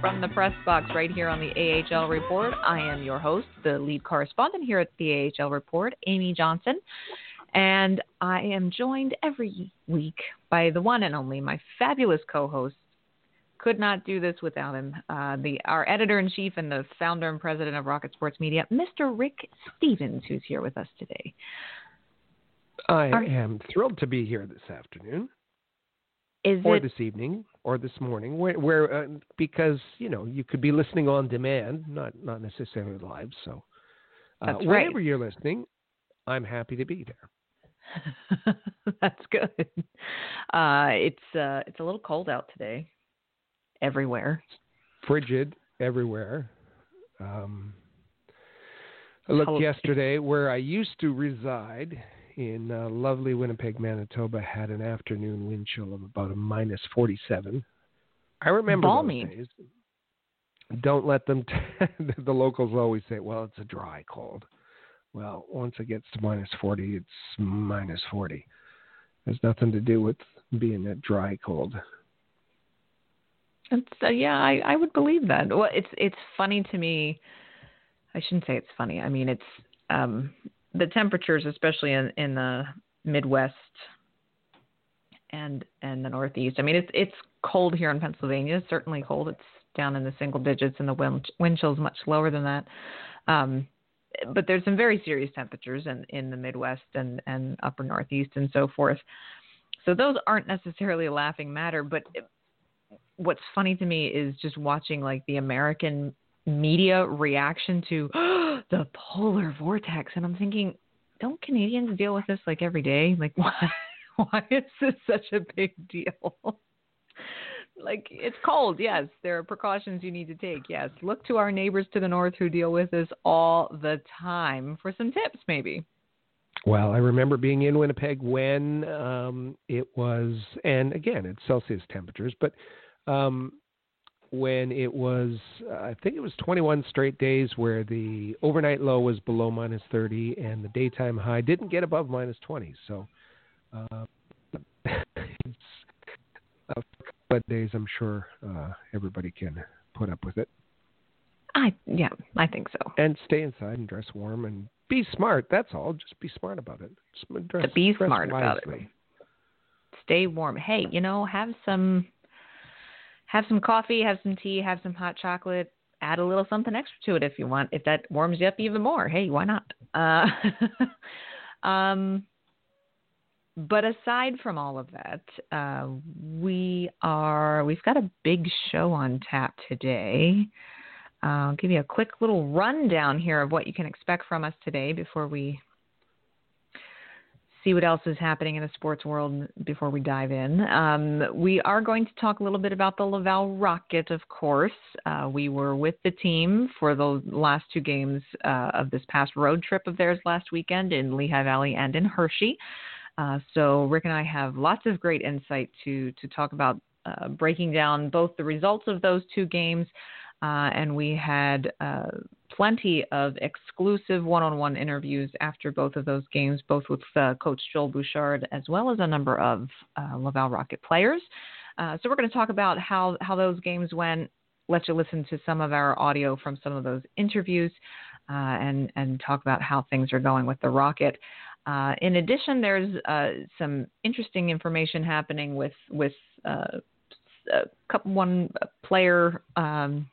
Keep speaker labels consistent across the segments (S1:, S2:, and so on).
S1: From the Press Box right here on the AHL Report. I am your host, the lead correspondent here at the AHL Report, Amy Johnson. And I am joined every week by the one and only, my fabulous co host, could not do this without him. Uh, the our editor in chief and the founder and president of Rocket Sports Media, Mr. Rick Stephens, who's here with us today.
S2: I Are, am thrilled to be here this afternoon,
S1: is
S2: or
S1: it,
S2: this evening, or this morning, where, where uh, because you know you could be listening on demand, not not necessarily live. So
S1: uh, That's
S2: wherever you're listening, I'm happy to be
S1: there. That's good. Uh, it's uh, it's a little cold out today everywhere.
S2: Frigid everywhere. Um, I looked yesterday where I used to reside in uh, lovely Winnipeg, Manitoba, had an afternoon wind chill of about a minus 47. I remember
S1: Balmy.
S2: those days. Don't let them. T- the locals always say, "Well, it's a dry cold." Well, once it gets to minus 40, it's minus 40. Has nothing to do with being a dry cold.
S1: It's, uh, yeah, I, I would believe that. Well, it's it's funny to me. I shouldn't say it's funny. I mean, it's um, the temperatures, especially in, in the Midwest and and the Northeast. I mean, it's it's cold here in Pennsylvania. It's certainly cold. It's down in the single digits, and the wind wind chill is much lower than that. Um, but there's some very serious temperatures in in the Midwest and and upper Northeast and so forth. So those aren't necessarily a laughing matter, but what's funny to me is just watching like the American media reaction to the polar vortex, and I'm thinking, don't Canadians deal with this like every day? Like, why? Why is this such a big deal? like, it's cold. Yes, there are precautions you need to take. Yes, look to our neighbors to the north who deal with this all the time for some tips, maybe.
S2: Well, I remember being in Winnipeg when um, it was, and again, it's Celsius temperatures, but um, when it was, uh, I think it was 21 straight days where the overnight low was below minus 30 and the daytime high didn't get above minus 20. So uh, it's a couple of days, I'm sure uh, everybody can put up with it.
S1: I yeah, I think so.
S2: And stay inside and dress warm and be smart. That's all. Just be smart about it. Just dress,
S1: be smart
S2: wisely.
S1: about it. Stay warm. Hey, you know, have some have some coffee, have some tea, have some hot chocolate. Add a little something extra to it if you want. If that warms you up even more, hey, why not? Uh, um, but aside from all of that, uh, we are we've got a big show on tap today. Uh, I'll give you a quick little rundown here of what you can expect from us today before we see what else is happening in the sports world before we dive in. Um, we are going to talk a little bit about the Laval Rocket, of course. Uh, we were with the team for the last two games uh, of this past road trip of theirs last weekend in Lehigh Valley and in Hershey. Uh, so Rick and I have lots of great insight to to talk about uh, breaking down both the results of those two games. Uh, and we had uh, plenty of exclusive one-on-one interviews after both of those games, both with uh, Coach Joel Bouchard as well as a number of uh, Laval Rocket players. Uh, so we're going to talk about how how those games went. Let you listen to some of our audio from some of those interviews, uh, and and talk about how things are going with the Rocket. In addition, there's some interesting information happening with with couple one player. Um,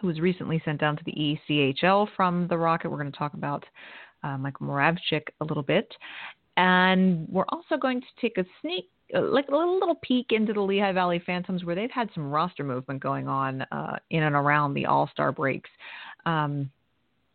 S1: who was recently sent down to the ECHL from the Rocket. We're going to talk about uh, Michael Moravcik a little bit. And we're also going to take a sneak, uh, like a little, peek into the Lehigh Valley Phantoms, where they've had some roster movement going on uh, in and around the All Star breaks. Um,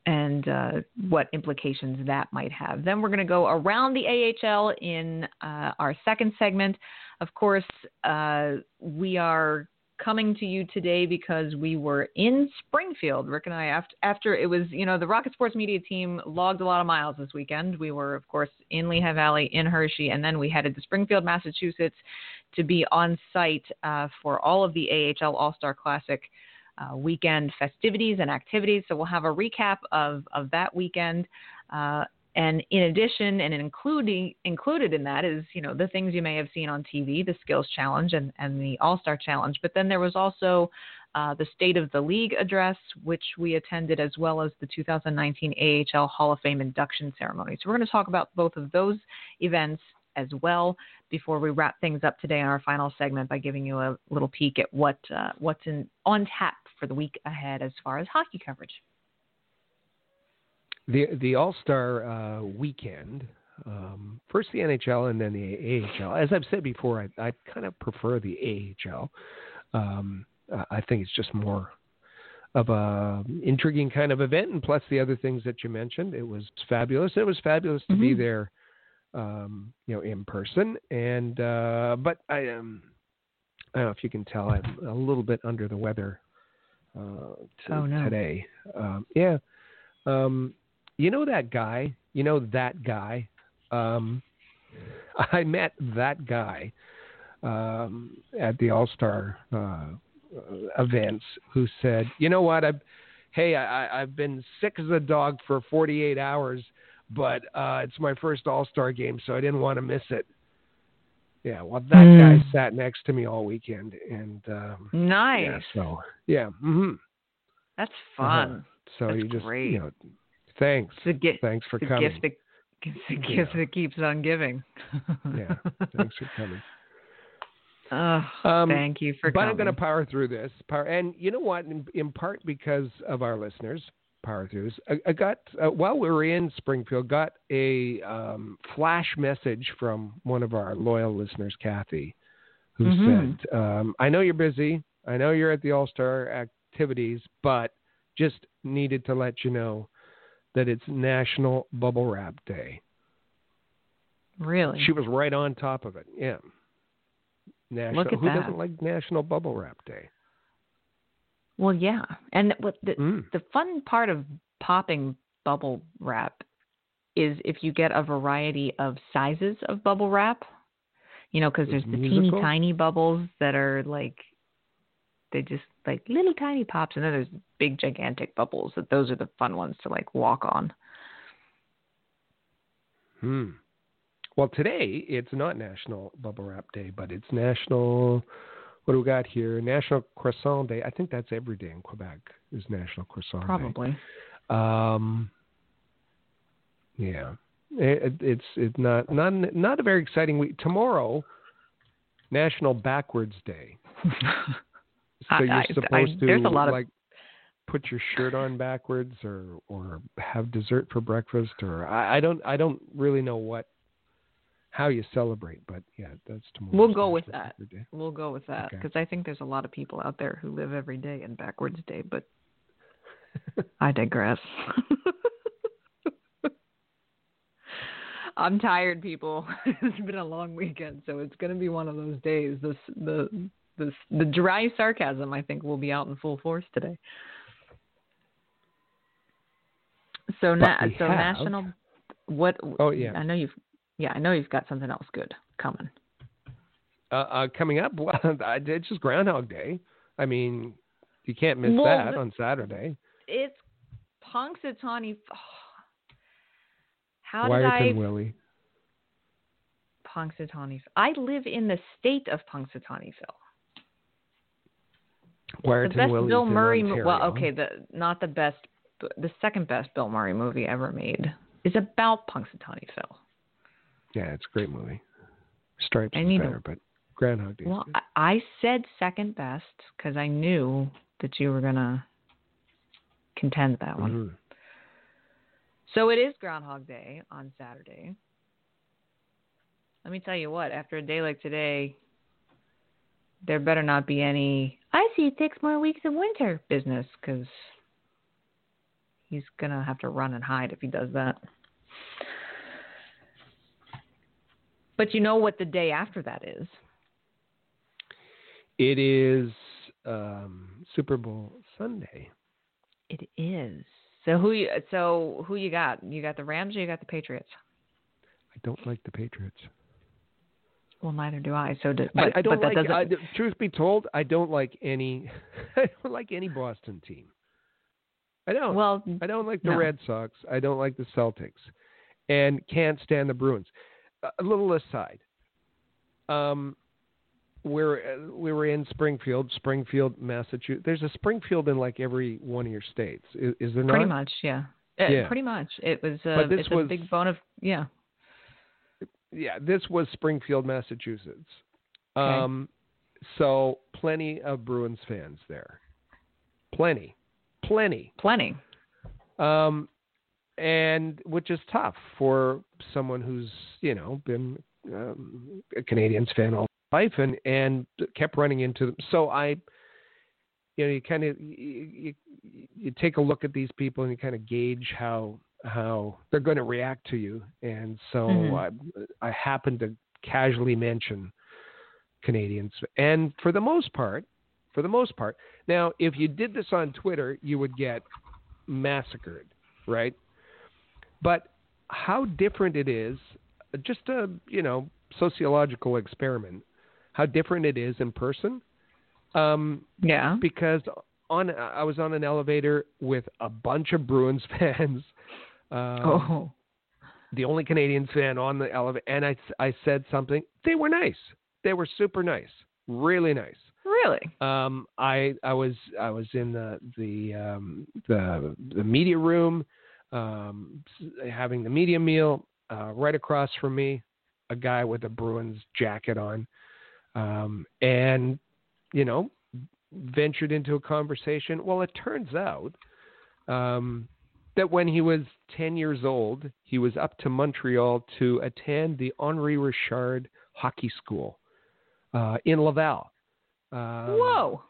S1: and uh, what implications that might have. Then we're going to go around the AHL in uh, our second segment. Of course, uh, we are coming to you today because we were in Springfield. Rick and I, after, after it was, you know, the Rocket Sports Media team logged a lot of miles this weekend. We were, of course, in Lehigh Valley, in Hershey, and then we headed to Springfield, Massachusetts to be on site uh, for all of the AHL All Star Classic. Uh, weekend festivities and activities. So we'll have a recap of, of that weekend. Uh, and in addition, and including included in that is you know the things you may have seen on TV, the Skills Challenge and and the All Star Challenge. But then there was also uh, the State of the League address, which we attended, as well as the 2019 AHL Hall of Fame induction ceremony. So we're going to talk about both of those events as well before we wrap things up today in our final segment by giving you a little peek at what uh, what's in on tap for the week ahead as far as hockey coverage.
S2: The the All Star uh, weekend, um, first the NHL and then the AHL. As I've said before, I, I kind of prefer the AHL. Um, I think it's just more of a intriguing kind of event, and plus the other things that you mentioned, it was fabulous. It was fabulous to mm-hmm. be there um, you know, in person. And uh, but I um, I don't know if you can tell, I'm a little bit under the weather uh,
S1: to, oh, no.
S2: today. Um, yeah, um, you know that guy. You know that guy. Um, I met that guy um, at the All Star uh, events who said, "You know what? I've hey, I, I've been sick as a dog for 48 hours." but uh, it's my first All Star game, so I didn't want to miss it. Yeah, well, that mm. guy sat next to me all weekend, and um,
S1: nice.
S2: Yeah, so yeah, mm-hmm.
S1: that's uh-huh. fun. Uh-huh.
S2: So
S1: that's
S2: you just
S1: great.
S2: you know, thanks,
S1: it's a
S2: thanks for coming.
S1: Gift that, it's a gift yeah. that keeps on giving.
S2: yeah, thanks for coming.
S1: Oh, um, thank you for
S2: but
S1: coming.
S2: I'm going to power through this. Power, and you know what? In, in part because of our listeners, power throughs. I, I got uh, while we were in Springfield, got a um, flash message from one of our loyal listeners, Kathy, who mm-hmm. said, um, "I know you're busy. I know you're at the All Star activities, but just needed to let you know that it's National Bubble Wrap Day."
S1: Really?
S2: She was right on top of it. Yeah. National,
S1: Look at
S2: who
S1: that.
S2: doesn't like National Bubble Wrap Day?
S1: Well, yeah, and what the
S2: mm.
S1: the fun part of popping bubble wrap is if you get a variety of sizes of bubble wrap. You know, because there's the teeny tiny bubbles that are like they just like little tiny pops, and then there's big gigantic bubbles. That those are the fun ones to like walk on.
S2: Hmm. Well, today it's not National Bubble Wrap Day, but it's National what do we got here? National Croissant Day. I think that's every day in Quebec is National Croissant
S1: Probably.
S2: Day. Probably. Um, yeah, it, it's it's not not not a very exciting week. Tomorrow, National Backwards Day. so you're
S1: I,
S2: supposed
S1: I, to
S2: like
S1: of...
S2: put your shirt on backwards or or have dessert for breakfast or I, I don't I don't really know what how you celebrate. But yeah, that's tomorrow.
S1: We'll go with that. We'll go with that because okay. I think there's a lot of people out there who live every day in backwards day. But I digress. I'm tired, people. it's been a long weekend, so it's going to be one of those days. This the the the dry sarcasm I think will be out in full force today. So na- so
S2: have...
S1: national what
S2: Oh yeah.
S1: I know you've yeah, I know you've got something else good coming.
S2: Uh, uh, coming up, well, it's just Groundhog Day. I mean, you can't miss
S1: well,
S2: that on Saturday.
S1: It's Punxsutawney. Oh, how
S2: Wyatt
S1: did
S2: I? Willie.
S1: Punxsutawney. I live in the state of Punxsutawney The best
S2: Willie's
S1: Bill Murray.
S2: Mo-
S1: well, okay, the not the best, the second best Bill Murray movie ever made is about Punxsutawney Phil.
S2: Yeah, it's a great movie. Stripes is better, but Groundhog Day.
S1: Well, I said second best because I knew that you were gonna contend that one.
S2: Mm-hmm.
S1: So it is Groundhog Day on Saturday. Let me tell you what, after a day like today, there better not be any, I see six more weeks of winter business because he's going to have to run and hide if he does that. But you know what the day after that is?
S2: It is um, Super Bowl Sunday.
S1: It is. So who you so who you got? You got the Rams or you got the Patriots?
S2: I don't like the Patriots.
S1: Well, neither do I. So, do,
S2: but,
S1: I,
S2: I don't
S1: but
S2: like.
S1: Uh,
S2: truth be told, I don't like any. I don't like any Boston team. I don't.
S1: Well,
S2: I don't like the
S1: no.
S2: Red Sox. I don't like the Celtics. and can't stand the Bruins. A little aside. Um, we're uh, we were in Springfield, Springfield, Massachusetts. There's a Springfield in like every one of your states. Is, is there not?
S1: Pretty much, yeah. Uh,
S2: Yeah.
S1: Pretty much. It was. Uh,
S2: But this
S1: it's
S2: was-
S1: a big bone of yeah.
S2: Yeah, this was Springfield, Massachusetts. Um, so plenty of Bruins fans there. Plenty, plenty.
S1: Plenty.
S2: Um, and which is tough for someone who's you know been um, a Canadiens fan all life and and kept running into them. So I, you know, you kind of you, you, you take a look at these people and you kind of gauge how how they're going to react to you. And so
S1: Mhm.
S2: I I happen to casually mention Canadiens, and for the most part, for the most part. Now, if you did this on Twitter, you would get massacred, right? But how different it is, just a you know sociological experiment, how different it is in person. Um,
S1: Yeah.
S2: because on I was on an elevator with a bunch of Bruins fans. Um,
S1: oh.
S2: the only Canadian fan on the elevator, and I, I said something. They were nice. They were super nice, really nice.
S1: Really?
S2: Um, I I was I was in the the um, the the media room, um, having the media meal. Uh, right across from me, a guy with a Bruins jacket on, um, and you know, ventured into a conversation. Well, it turns out um, that when he was ten years old, he was up to Montreal to attend the Henri Richard Hockey School uh, in Laval. Um,
S1: Whoa.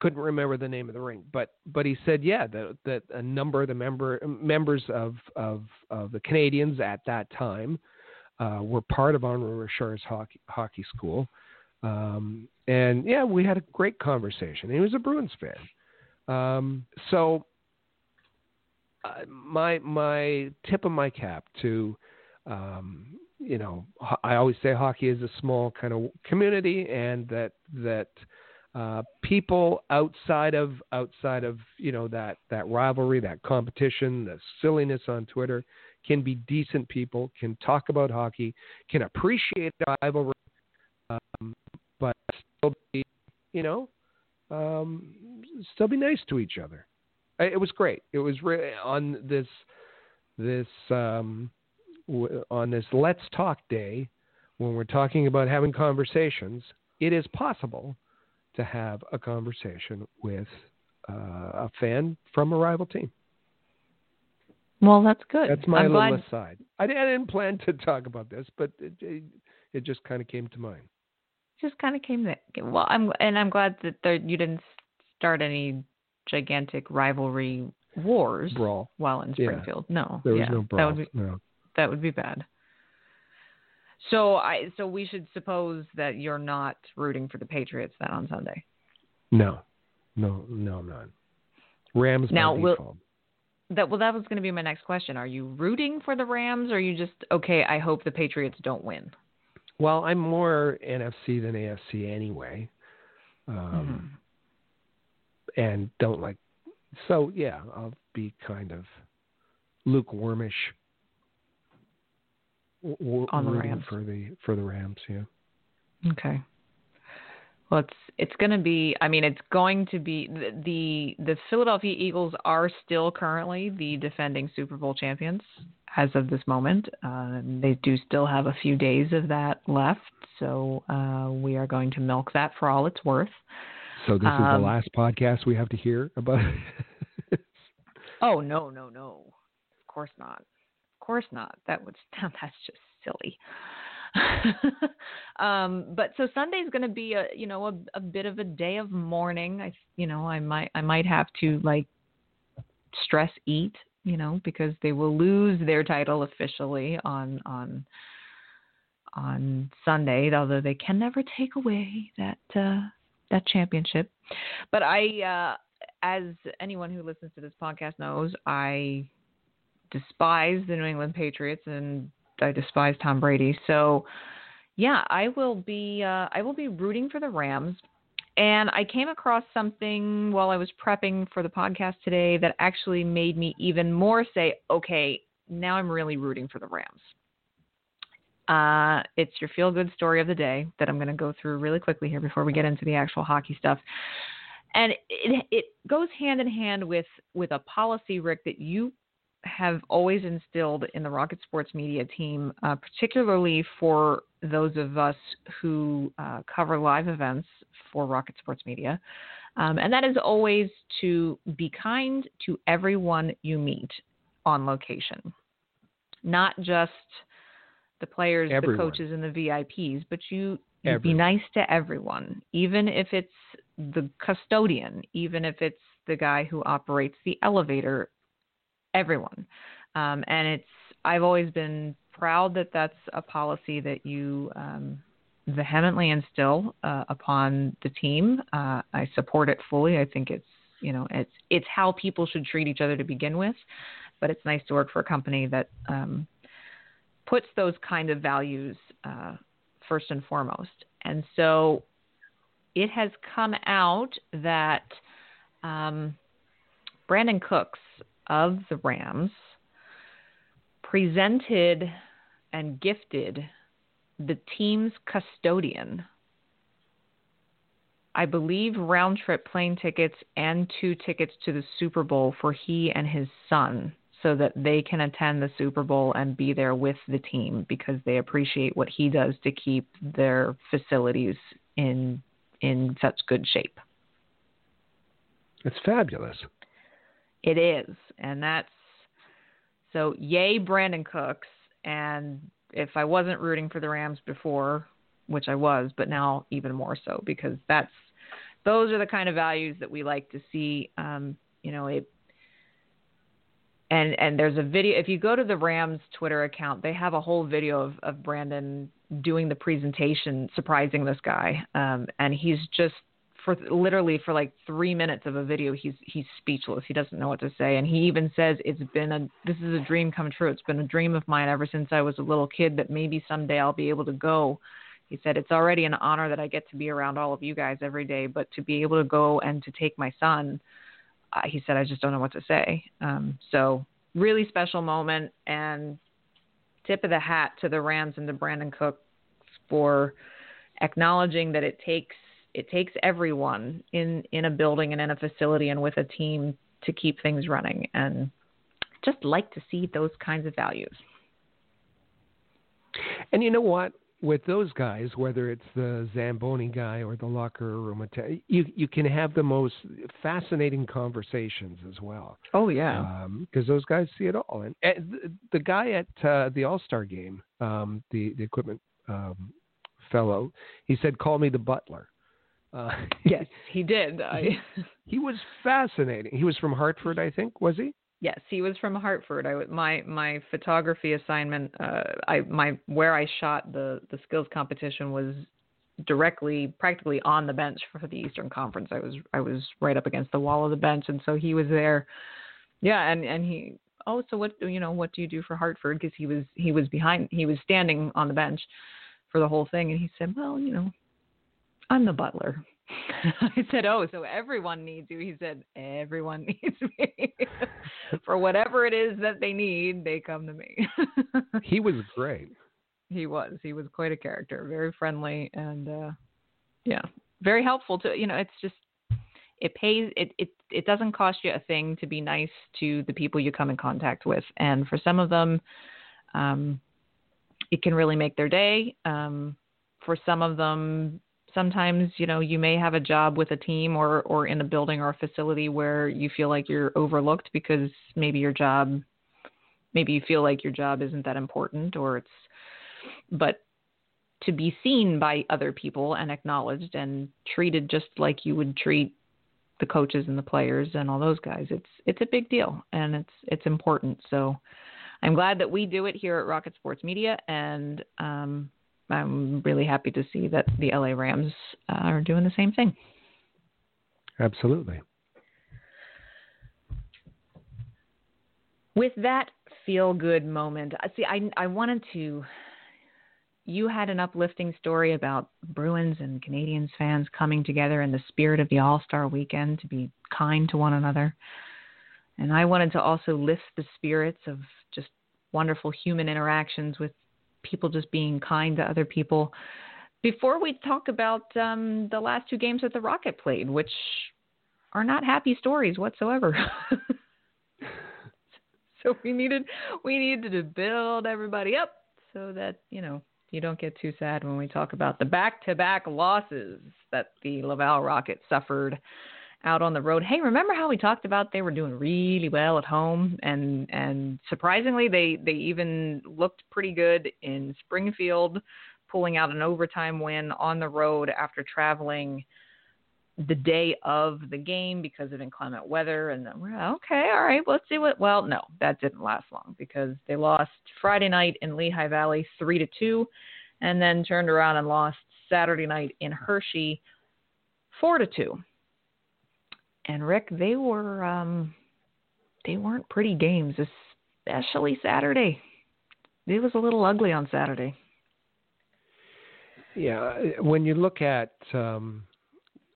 S2: couldn't remember the name of the rink, but but he said yeah that that a number of the member members of of of the Canadiens at that time uh, were part of Henri Richard's hockey hockey school, um, and yeah, we had a great conversation. He was a Bruins fan, um, so my my tip of my cap to um, you know I always say hockey is a small kind of community, and that that uh, people outside of outside of you know that that rivalry, that competition, the silliness on Twitter can be decent people, can talk about hockey, can appreciate the rivalry, um, but still be you know um, still be nice to each other. It was great. It was re- on this this um, w- on this Let's Talk Day when we're talking about having conversations. It is possible to have a conversation with uh, a fan from a rival team.
S1: Well, that's good.
S2: That's my
S1: I'm
S2: little
S1: glad.
S2: aside. I, I didn't plan to talk about this, but it, it, it just kind of came to mind.
S1: just kind of came that well i'm and i'm glad that there, you didn't start any gigantic rivalry wars
S2: Brawl.
S1: while in
S2: Yeah.
S1: springfield no
S2: There was
S1: yeah,
S2: no
S1: that
S2: brawl.
S1: would be
S2: no.
S1: that would be bad so i so we should suppose that you're not rooting for the patriots then on sunday
S2: No. No, no, I'm not. Rams
S1: Now, will- that well that was going to be my next question are you rooting for the rams or are you just okay i hope the patriots don't win
S2: Well, I'm more NFC than AFC anyway, um, and don't like. So yeah, I'll be kind of lukewarmish w-
S1: On the Rams.
S2: for the for the Rams. Yeah.
S1: Okay. Well, it's it's going to be. I mean, it's going to be the, the the Philadelphia Eagles are still currently the defending Super Bowl champions as of this moment. Uh, they do still have a few days of that left, so uh, we are going to milk that for all it's worth.
S2: So this is
S1: Um,
S2: the last podcast we have to hear about.
S1: Oh no, no, no! Of course not. Of course not. That would that's just silly. um, but so Sunday's going to be a you know a, a bit of a day of mourning. I you know I might I might have to like stress eat you know because they will lose their title officially on on on Sunday. Although they can never take away that uh, that championship. But I. Uh, as anyone who listens to this podcast knows, I despise the New England Patriots and I despise Tom Brady. So, yeah, I will be uh, I will be rooting for the Rams. And I came across something while I was prepping for the podcast today that actually made me even more say, okay, now I'm really rooting for the Rams. Uh, it's your feel good story of the day that I'm going to go through really quickly here before we get into the actual hockey stuff. And it, it goes hand in hand with, with a policy, Rick, that you have always instilled in the Rocket Sports Media team, uh, particularly for those of us who uh, cover live events for Rocket Sports Media. Um, and that is always to be kind to everyone you meet on location, not just the players,
S2: everyone.
S1: the coaches, and the VIPs, but you, be nice to everyone, even if it's the custodian, even if it's the guy who operates the elevator, everyone. Um, and it's I've always been proud that that's a policy that you um, vehemently instill uh, upon the team. Uh, I support it fully. I think it's you know it's it's how people should treat each other to begin with, but it's nice to work for a company that um, puts those kind of values uh, first and foremost. And so it has come out that um, Brandin Cooks of the Rams presented and gifted the team's custodian, I believe, round trip plane tickets and two tickets to the Super Bowl for he and his son so that they can attend the Super Bowl and be there with the team because they appreciate what he does to keep their facilities in in such good shape.
S2: It's fabulous.
S1: It is. And that's so yay Brandin Cooks and if I wasn't rooting for the Rams before, which I was, but now even more so because that's those are the kind of values that we like to see. Um, you know, it and and there's a video. If you go to the Rams Twitter account, they have a whole video of of Brandin doing the presentation, surprising this guy, um, and he's just for literally for like three minutes of a video he's he's speechless. He doesn't know what to say. And he even says it's been a this is a dream come true. It's been a dream of mine ever since i was a little kid that maybe someday i'll be able to go. He said it's already an honor that i get to be around all of you guys every day but to be able to go and to take my son he said i just don't know what to say. Um, so really special moment and tip of the hat to the rams and to Brandin cook for acknowledging that it takes it takes everyone in in a building and in a facility and with a team to keep things running and just like to see those kinds of values.
S2: And you know what with those guys whether it's the zamboni guy or the locker room you you can have the most fascinating conversations as well
S1: oh yeah
S2: because um, those guys see it all and, and the, the, guy at uh, the all-star game um, the the equipment um, fellow he said call me the butler
S1: uh, yes, he did. I...
S2: he was fascinating. He was from Hartford, I think. Was he?
S1: Yes, he was from Hartford. I my my photography assignment. Uh, I my where I shot the the skills competition was directly practically on the bench for the Eastern Conference. I was I was right up against the wall of the bench, and so he was there. Yeah, and and he oh so what you know what do you do for Hartford because he was he was behind he was standing on the bench for the whole thing, and he said well you know I'm the butler. I said, Oh, so everyone needs you. He said, Everyone needs me. For whatever it is that they need, they come to me.
S2: he was great.
S1: He was. He was quite a character, very friendly and uh yeah, very helpful to you know, it's just it pays it, it it doesn't cost you a thing to be nice to the people you come in contact with. And for some of them, um it can really make their day. Um for some of them sometimes you know you may have a job with a team or or in a building or a facility where you feel like you're overlooked because maybe your job maybe you feel like your job isn't that important or it's but to be seen by other people and acknowledged and treated just like you would treat the coaches and the players and all those guys it's it's a big deal and it's it's important. So i'm glad that we do it here at rocket sports media and um I'm really happy to see that the LA Rams uh, are doing the same thing.
S2: Absolutely.
S1: With that feel good moment, uh, see, I, I wanted to. You had an uplifting story about Bruins and Canadiens fans coming together in the spirit of the All Star weekend to be kind to one another. And I wanted to also lift the spirits of just wonderful human interactions with people just being kind to other people. Before we talk about um, the last two games that the Rocket played, which are not happy stories whatsoever. so we needed we needed to build everybody up so that you know you don't get too sad when we talk about the back-to-back losses that the Laval Rocket suffered out on the road. Hey, remember how we talked about they were doing really well at home? And and surprisingly they they even looked pretty good in Springfield pulling out an overtime win on the road after traveling the day of the game because of inclement weather. And then we're okay all right let's see what well no that didn't last long because they lost friday night in lehigh valley three to two and then turned around and lost saturday night in hershey four to two and rick they were um they weren't pretty games especially saturday it was a little ugly on saturday
S2: yeah when you look at um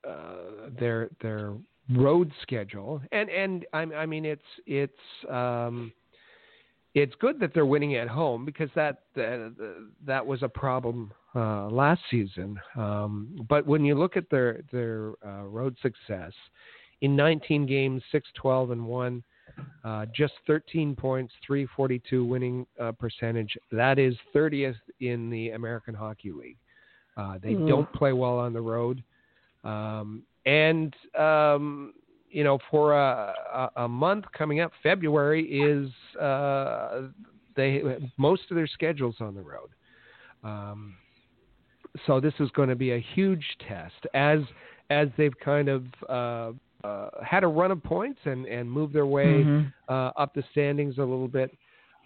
S2: uh, their their road schedule, and and I, I mean it's it's um, it's good that they're winning at home because that that, that was a problem uh, last season. Um, but when you look at their their uh, road success in 19 games, 6, 12, and one. Uh, just 13 points, 342 winning uh, percentage. That is 30th in the American Hockey League. Uh, they mm. don't play well on the road. Um, and um, you know, for a, a, month coming up, February is uh, they most of their schedules on the road. Um, so this is going to be a huge test as as they've kind of uh, had a run of points and and moved their way mm-hmm. uh, up the standings a little bit.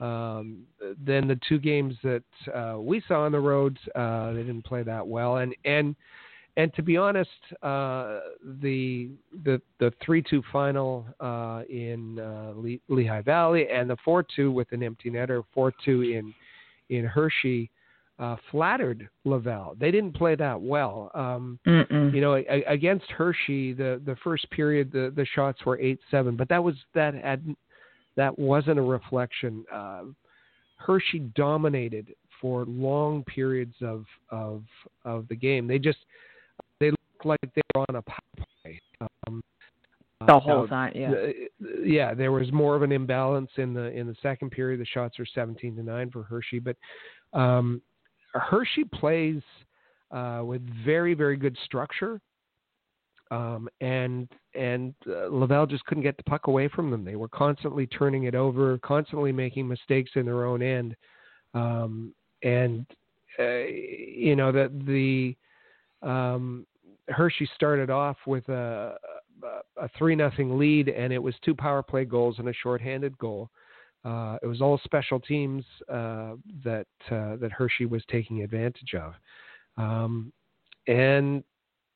S2: Um, then the two games that uh, we saw on the road, uh, they didn't play that well, and and and to be honest, uh, the the the three two final uh, in uh, Le- Lehigh Valley and the four two with an empty netter, four two in in Hershey, uh, flattered Laval. They didn't play that well. Um, you know, a, against Hershey, the the first period the the shots were eight seven, but that was that had that wasn't a reflection. Uh, Hershey dominated for long periods of of of the game. They just they looked like they were on a power play. Um,
S1: the whole time, yeah.
S2: Yeah, there was more of an imbalance in the in the second period. The shots are 17 to nine for Hershey, but um, Hershey plays uh, with very very good structure, um, and and uh, Laval just couldn't get the puck away from them. They were constantly turning it over, constantly making mistakes in their own end, um, and uh, you know that the um, Hershey started off with a a three nothing lead, and it was two power play goals and a shorthanded goal. Uh, it was all special teams uh, that uh, that Hershey was taking advantage of, um, and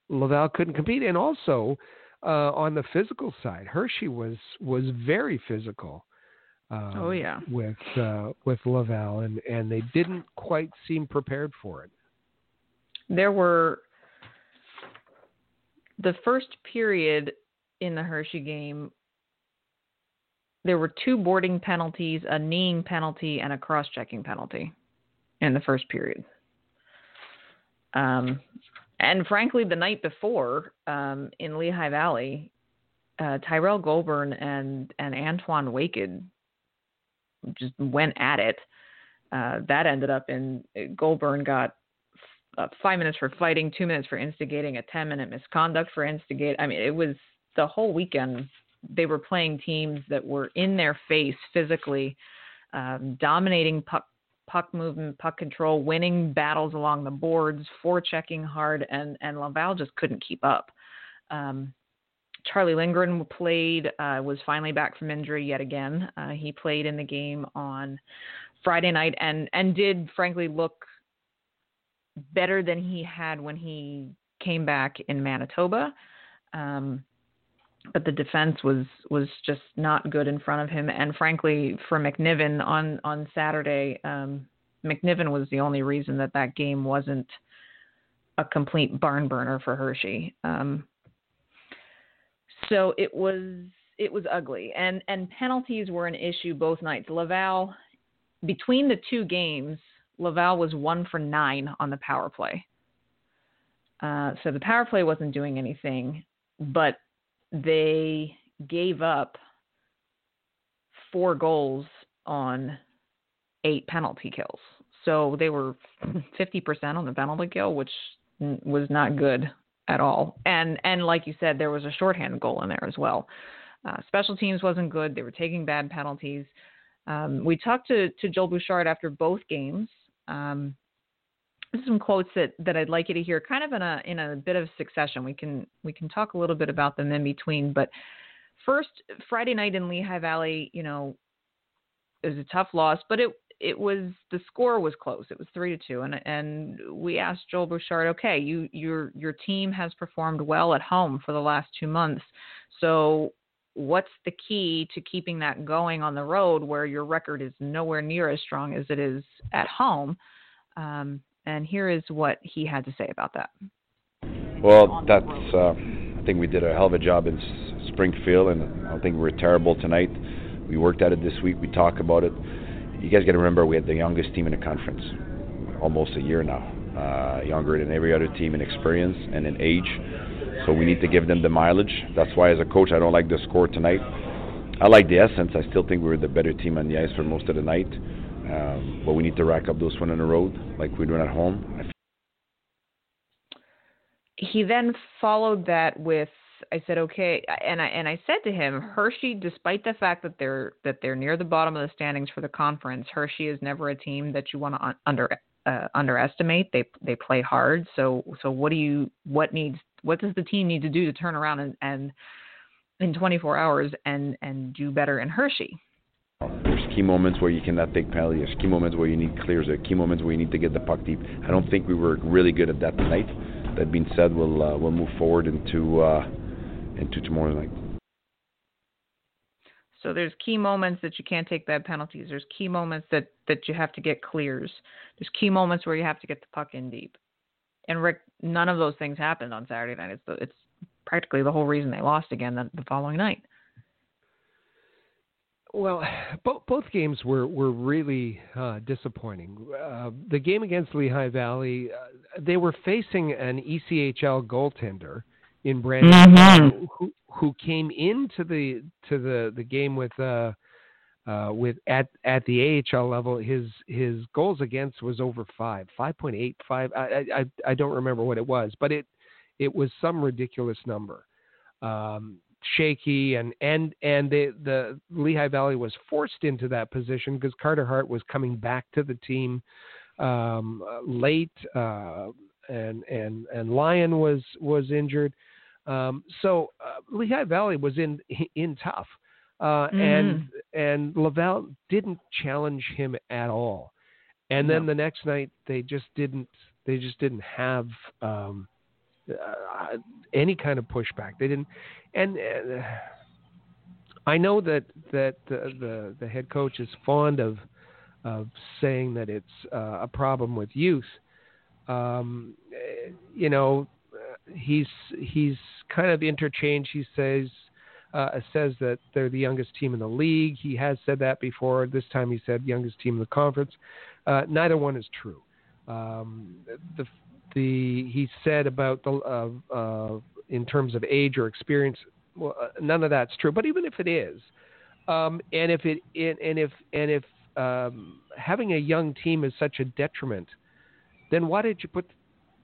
S2: Laval couldn't compete. And also uh, on the physical side, Hershey was was very physical. Um,
S1: oh yeah,
S2: with uh, with Laval, and and they didn't quite seem prepared for it.
S1: There were the first period in the Hershey game, there were two boarding penalties, a kneeing penalty, and a cross checking penalty in the first period. Um, and frankly, the night before um, in Lehigh Valley, uh, Tyrell Goulbourne and, and Antoine Waked just went at it. Uh, that ended up in Goulbourne got uh, five minutes for fighting, two minutes for instigating, a 10 minute misconduct for instigate. I mean, it was the whole weekend. They were playing teams that were in their face physically, um, dominating puck puck movement, puck control, winning battles along the boards, forechecking hard, and and Laval just couldn't keep up. Um, Charlie Lindgren played, uh, was finally back from injury yet again. Uh, he played in the game on Friday night and and did frankly look better than he had when he came back in Manitoba. Um, but the defense was was just not good in front of him. And frankly, for McNiven on on Saturday, um, McNiven was the only reason that that game wasn't a complete barn burner for Hershey. Um, so it was it was ugly, and and penalties were an issue both nights. Laval between the two games, Laval was one for nine on the power play. Uh, so the power play wasn't doing anything, but they gave up four goals on eight penalty kills. So they were 50% on the penalty kill, which was not good at all. And and like you said, there was a shorthand goal in there as well. Uh, special teams wasn't good. They were taking bad penalties. Um, we talked to to Joel Bouchard after both games. Um, some quotes that, that I'd like you to hear, kind of in a in a bit of succession. We can we can talk a little bit about them in between. But first, Friday night in Lehigh Valley, you know, it was a tough loss, but it it was the score was close. It was three to two, and and we asked Joel Bouchard, okay, you your your team has performed well at home for the last two months, so what's the key to keeping that going on the road where your record is nowhere near as strong as it is at home? Um, and here is what he had to say about that.
S3: Well, that's. Uh, I think we did a hell of a job in Springfield, and I think we were terrible tonight. We worked at it this week. We talked about it you guys got to remember we had the youngest team in the conference, almost a year now, uh, younger than every other team in experience and in age. So we need to give them the mileage. That's why, as a coach, I don't like the score tonight. I like the essence. I still think we were the better team on the ice for most of the night, um, but we need to rack up those one on the road like we're doing at home.
S1: He then followed that with I said okay, and I and I said to him, Hershey, despite the fact that they're that they're near the bottom of the standings for the conference, Hershey is never a team that you want to un- under uh, underestimate. They they play hard. So so what do you what needs what does the team need to do to turn around and, and in 24 hours and and do better in Hershey?
S3: Key moments where you cannot take penalties. Key moments where you need clears. Key moments where you need to get the puck deep. I don't think we were really good at that tonight. That being said, we'll uh, we'll move forward into uh, into tomorrow night.
S1: So there's key moments that you can't take bad penalties. There's key moments that that you have to get clears. There's key moments where you have to get the puck in deep. And Rick, none of those things happened on Saturday night. It's the, it's practically the whole reason they lost again the, the following night.
S2: Well, both both games were were really uh, disappointing. Uh, the game against Lehigh Valley, uh, they were facing an ECHL goaltender in Brandon mm-hmm. who who came into the to the the game with uh uh with at at the AHL level his his goals against was over 5 5.85 I I I don't remember what it was but it it was some ridiculous number um shaky and and and the the Lehigh Valley was forced into that position because Carter Hart was coming back to the team um late uh and and and Lyon was was injured um, so uh, Lehigh Valley was in in tough, uh, mm-hmm. and and Laval didn't challenge him at all. And then no. the next night they just didn't they just didn't have um, uh, any kind of pushback. They didn't, and uh, I know that that the, the the head coach is fond of of saying that it's uh, a problem with youth. Um, eh, you know, he's he's kind of interchanged. He says uh, says that they're the youngest team in the league. He has said that before. This time he said youngest team in the conference. Uh, neither one is true. Um, the the he said about the uh, uh in terms of age or experience. Well, uh, none of that's true. But even if it is, um, and if it and if and if um, having a young team is such a detriment, then why did you put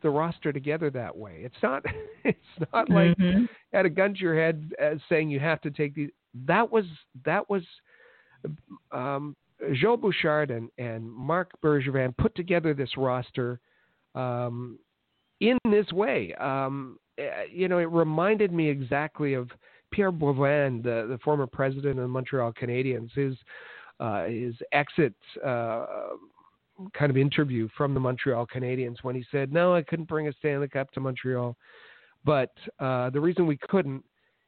S2: the roster together that way. It's not it's not like mm-hmm. at a gun to your head as saying you have to take these. That was that was um, Joe Bouchard and, and Marc Bergevin put together this roster um, in this way. Um, eh, you know, it reminded me exactly of Pierre Boivin, the, the former president of the Montreal Canadiens. His uh, his exit uh, kind of interview from the Montreal Canadiens when he said, "No, I couldn't bring a Stanley Cup to Montreal, but uh, the reason we couldn't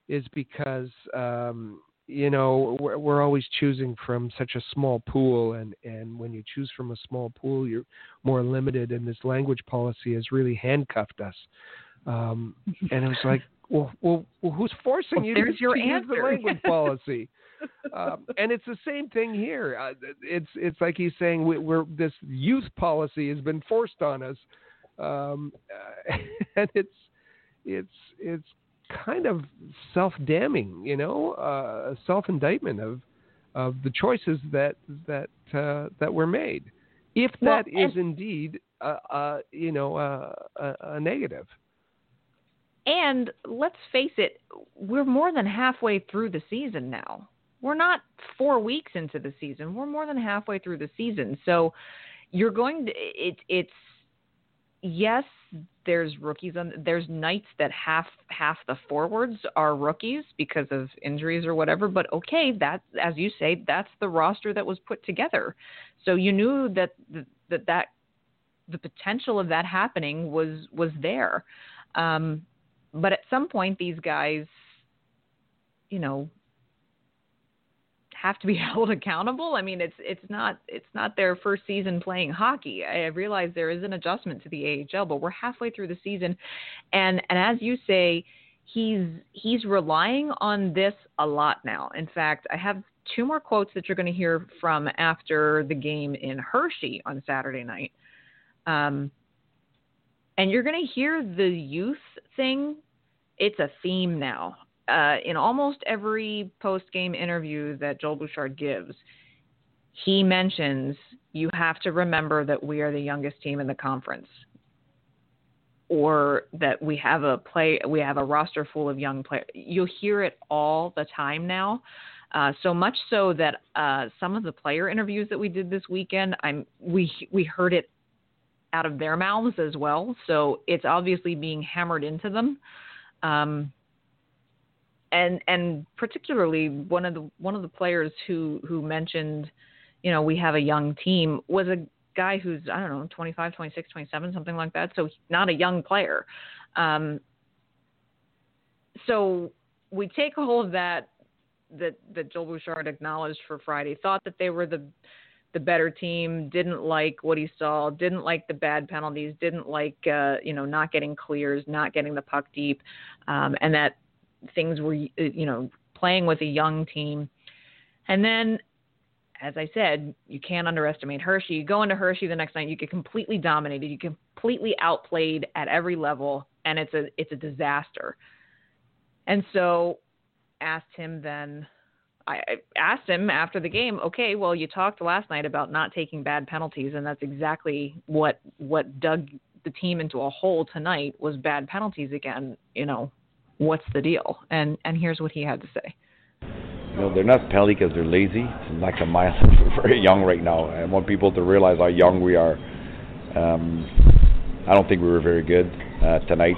S2: is because um, you know we're, we're, always choosing from such a small pool, and and when you choose from a small pool, you're more limited, and this language policy has really handcuffed us." Um, and it was like, well, well, well who's forcing
S1: well,
S2: you
S1: there's
S2: to,
S1: your answer.
S2: use the language policy? um, and it's the same thing here. Uh, it's it's like he's saying we, are this youth policy has been forced on us, um, uh, and it's it's it's kind of self-damning, you know, uh, self-indictment of of the choices that that uh, that were made, if that well, is indeed, uh, you know, a, a negative.
S1: And let's face it, we're more than halfway through the season now. We're not four weeks into the season. We're more than halfway through the season. So you're going to it, it's yes, there's rookies on there's nights that half half the forwards are rookies because of injuries or whatever but okay that as you say that's the roster that was put together. So you knew that that that the potential of that happening was was there. Um, but at some point these guys you know have to be held accountable. I mean, it's it's not it's not their first season playing hockey. I realize there is an adjustment to the AHL, but we're halfway through the season, and and as you say, he's he's relying on this a lot now. In fact, I have two more quotes that you're going to hear from after the game in Hershey on Saturday night. Um, and you're going to hear the youth thing. It's a theme now uh, in almost every post game interview that Joel Bouchard gives, he mentions you have to remember that we are the youngest team in the conference, or that we have a play we have a roster full of young players. You'll hear it all the time now. Uh, so much so that uh, some of the player interviews that we did this weekend, I'm we we heard it out of their mouths as well. So it's obviously being hammered into them. Um, and and particularly one of the one of the players who who mentioned you know we have a young team was a guy who's i don't know 25 26 27 something like that. So not a young player. Um, so we take all of that that that Joel Bouchard acknowledged for Friday thought that they were the the better team didn't like what he saw didn't like the bad penalties didn't like uh, you know not getting clears not getting the puck deep um, and that things were, uh, you know, playing with a young team. And then, as I said, you can't underestimate Hershey. You go into Hershey the next night, you get completely dominated, you completely outplayed at every level, and it's a it's a disaster. And so, asked him then. I asked him after the game, okay, well, you talked last night about not taking bad penalties, and that's exactly what what dug the team into a hole tonight was bad penalties again. You know, what's the deal? And and here's what he had to say.
S3: You know, they're not penalty because they're lazy. It's like a mile. We're very young right now. I want people to realize how young we are. Um, I don't think we were very good uh, tonight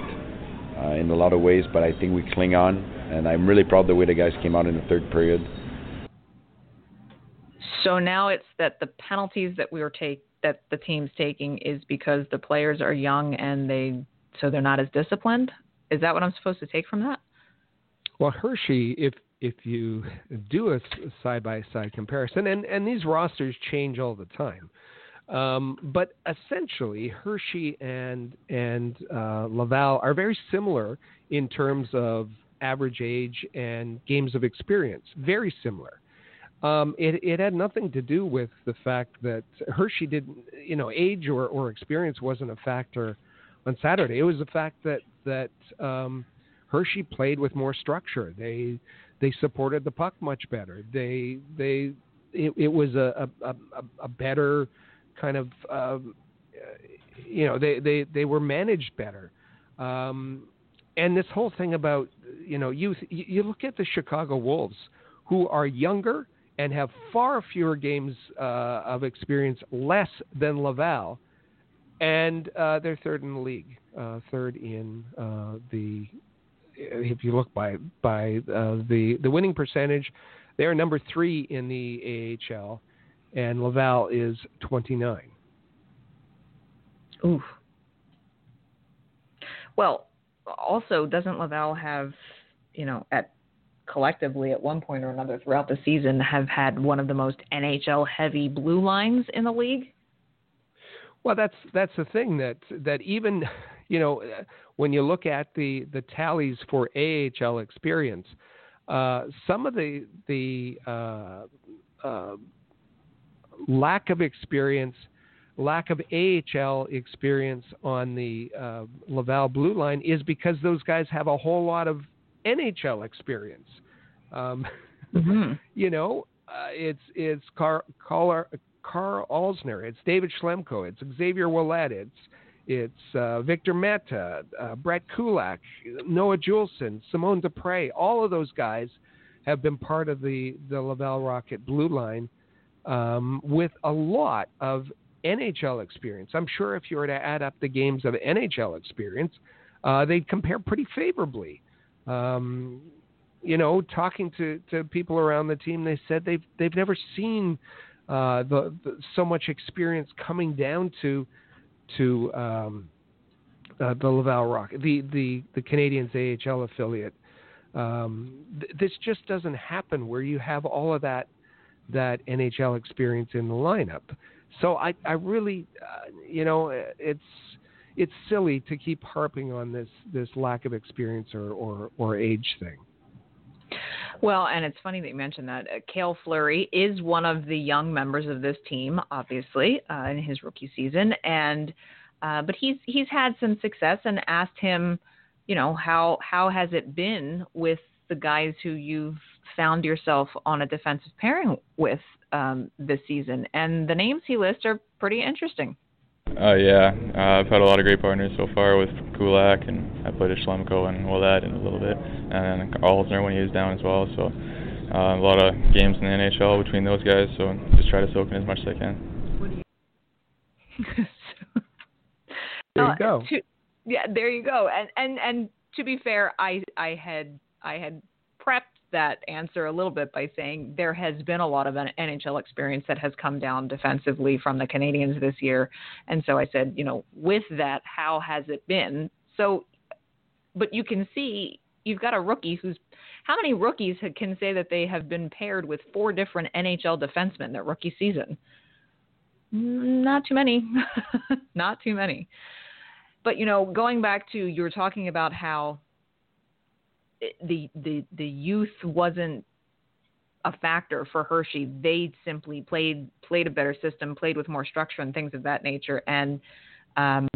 S3: uh, in a lot of ways, but I think we cling on, and I'm really proud of the way the guys came out in the third period.
S1: So now it's that the penalties that we were take that the team's taking is because the players are young and they so they're not as disciplined. Is that what I'm supposed to take from that?
S2: Well, Hershey, if if you do a side by side comparison, and and these rosters change all the time, um, but essentially Hershey and and uh, Laval are very similar in terms of average age and games of experience. Very similar. Um, it, it had nothing to do with the fact that Hershey didn't, you know, age or, or experience wasn't a factor on Saturday. It was the fact that that um, Hershey played with more structure. They they supported the puck much better. They they it, it was a, a, a, better kind of um, you know they, they they were managed better. Um, and this whole thing about you know youth. You, you look at the Chicago Wolves, who are younger and have far fewer games uh, of experience, less than Laval, and uh, they're third in the league, uh, third in uh, the. If you look by by uh, the the winning percentage, they are number three in the AHL, and Laval is twenty nine.
S1: Ooh. Well, also doesn't Laval have, you know, at collectively at one point or another throughout the season have had one of the most NHL heavy blue lines in the league?
S2: Well, that's that's the thing that that even you know when you look at the the tallies for AHL experience, uh, some of the the uh, uh, lack of experience, lack of AHL experience on the uh, Laval blue line is because those guys have a whole lot of NHL experience. Um, mm-hmm. You know, uh, it's it's Karl, Carl, Karl Alzner, it's David Schlemko, it's Xavier Ouellet, it's it's uh, Victor Mete, uh, Brett Kulak, Noah Juulsen, Simon Despres. All of those guys have been part of the the Laval Rocket blue line um, with a lot of NHL experience. I'm sure if you were to add up the games of NHL experience, uh, they'd compare pretty favorably. Um, you know, talking to, to people around the team, they said they've they've never seen uh, the, the, so much experience coming down to to um, uh, the Laval Rock, the the the Canadiens AHL affiliate. Um, th- this just doesn't happen where you have all of that that NHL experience in the lineup. So I, I really, uh, you know, it's it's silly to keep harping on this this lack of experience or or, or age thing.
S1: Well, and it's funny that you mentioned that. Uh, Cale Fleury is one of the young members of this team, obviously, uh, in his rookie season, and uh, but he's he's had some success. And asked him, you know, how how has it been with the guys who you've found yourself on a defensive pairing with um, this season? And the names he lists are pretty interesting.
S4: Uh, yeah, uh, I've had a lot of great partners so far with Kulak, and I played with Schlemko and all that in a little bit, and then Alzner when he was down as well. So uh, a lot of games in the NHL between those guys. So just try to soak in as much as I can.
S2: there you go.
S1: Uh, to, yeah, there you go. And and and to be fair, I I had I had prepped that answer a little bit by saying there has been a lot of NHL experience that has come down defensively from the Canadiens this year. And so I said, you know, with that, how has it been? So, but you can see you've got a rookie who's how many rookies can say that they have been paired with four different NHL defensemen their rookie season? Mm, not too many. Not too many. But, you know, going back to you were talking about how the the the youth wasn't a factor for Hershey. They simply played played a better system, played with more structure and things of that nature. And um,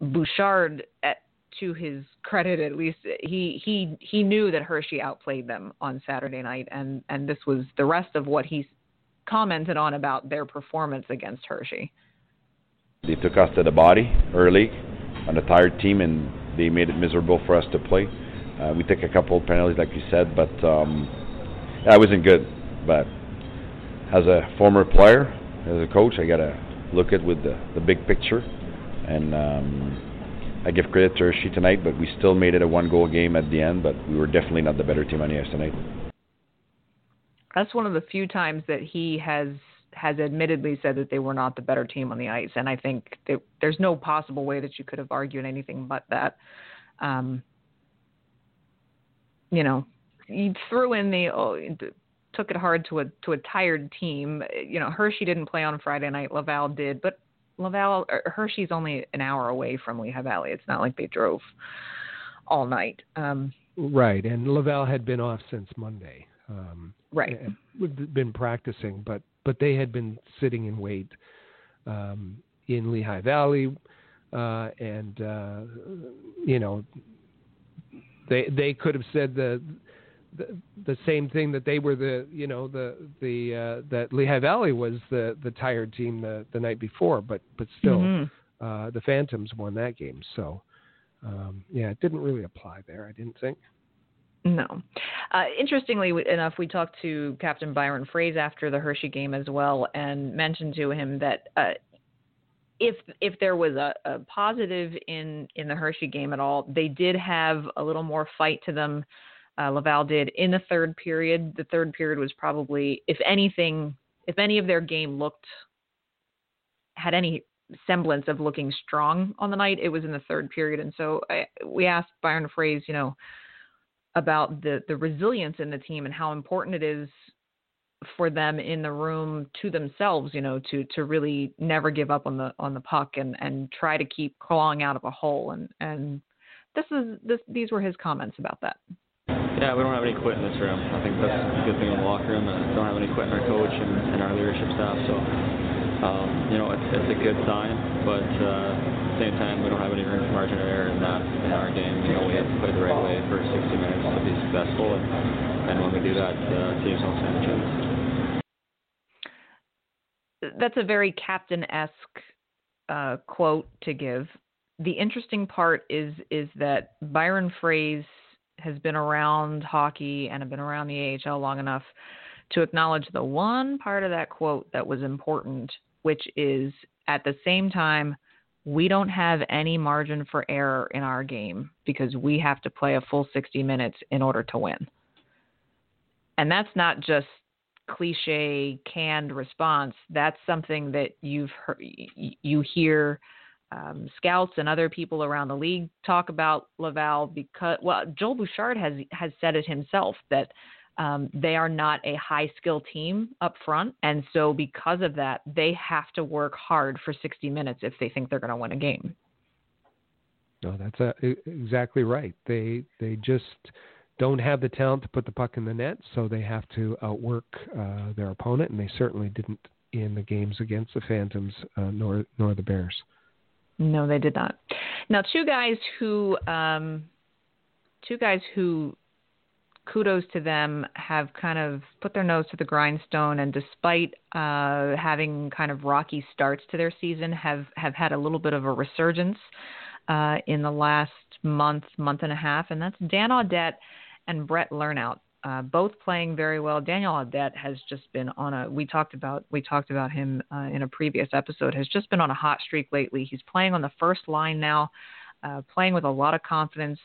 S1: Bouchard, at, to his credit, at least he he he knew that Hershey outplayed them on Saturday night, and and this was the rest of what he commented on about their performance against Hershey.
S3: They took us to the body early on a tired team, and they made it miserable for us to play. Uh, we took a couple of penalties, like you said, but um, I wasn't good. But as a former player, as a coach, I gotta look at with the, the big picture, and um, I give credit to Hershey tonight. But we still made it a one-goal game at the end. But we were definitely not the better team on the ice tonight.
S1: That's one of the few times that he has has admittedly said that they were not the better team on the ice, and I think that there's no possible way that you could have argued anything but that. Um, you know, he threw in the oh, took it hard to a to a tired team. You know, Hershey didn't play on Friday night. Laval did, but Laval Hershey's only an hour away from Lehigh Valley. It's not like they drove all night. Um,
S2: right, and Laval had been off since Monday. Um,
S1: right,
S2: been practicing, but but they had been sitting in wait um, in Lehigh Valley, uh, and uh, you know they they could have said the, the the same thing that they were the you know the the uh, that Lehigh Valley was the the tired team the the night before, but but still mm-hmm. uh, the Phantoms won that game. So um, yeah, it didn't really apply there. I didn't think.
S1: No. Uh, interestingly enough, we talked to Captain Byron Froese after the Hershey game as well, and mentioned to him that uh, if if there was a, a positive in in the Hershey game at all, they did have a little more fight to them. Uh, Laval did in the third period. The third period was probably, if anything, if any of their game looked had any semblance of looking strong on the night, it was in the third period. And so I, we asked Byron Froese, you know, about the the resilience in the team and how important it is for them in the room to themselves, you know, to to really never give up on the on the puck and and try to keep clawing out of a hole. And and this is this these were his comments about that.
S5: Yeah, we don't have any quit in this room. I think that's a good thing in the locker room. Uh, don't have any quit in our coach and, and our leadership staff. So, um, you know, it's, it's a good sign. But uh, at the same time, we don't have any room for margin of error in that in our game. You know, we have to play the right way for 60 minutes to be successful. And, and when we do that, uh, teams don't stand a chance
S1: that's a very captain esque uh, quote to give. The interesting part is is that Byron Froese has been around hockey and have been around the AHL long enough to acknowledge the one part of that quote that was important, which is at the same time we don't have any margin for error in our game because we have to play a full 60 minutes in order to win. And that's not just cliche canned response that's something that you've heard, you hear um, scouts and other people around the league talk about Laval because well Joel Bouchard has has said it himself that um, they are not a high skill team up front and so because of that they have to work hard for 60 minutes if they think they're going to win a game.
S2: No, that's a, exactly right. They they just don't have the talent to put the puck in the net, so they have to outwork uh, their opponent, and they certainly didn't in the games against the Phantoms uh, nor nor the Bears.
S1: No, they did not. Now, two guys who um, two guys who kudos to them have kind of put their nose to the grindstone and despite uh, having kind of rocky starts to their season have have had a little bit of a resurgence uh, in the last month month and a half and that's Dan Audette and Brett Lernout, uh, both playing very well. Daniel Audette has just been on a. We talked about we talked about him uh, in a previous episode. Has just been on a hot streak lately. He's playing on the first line now, uh, playing with a lot of confidence.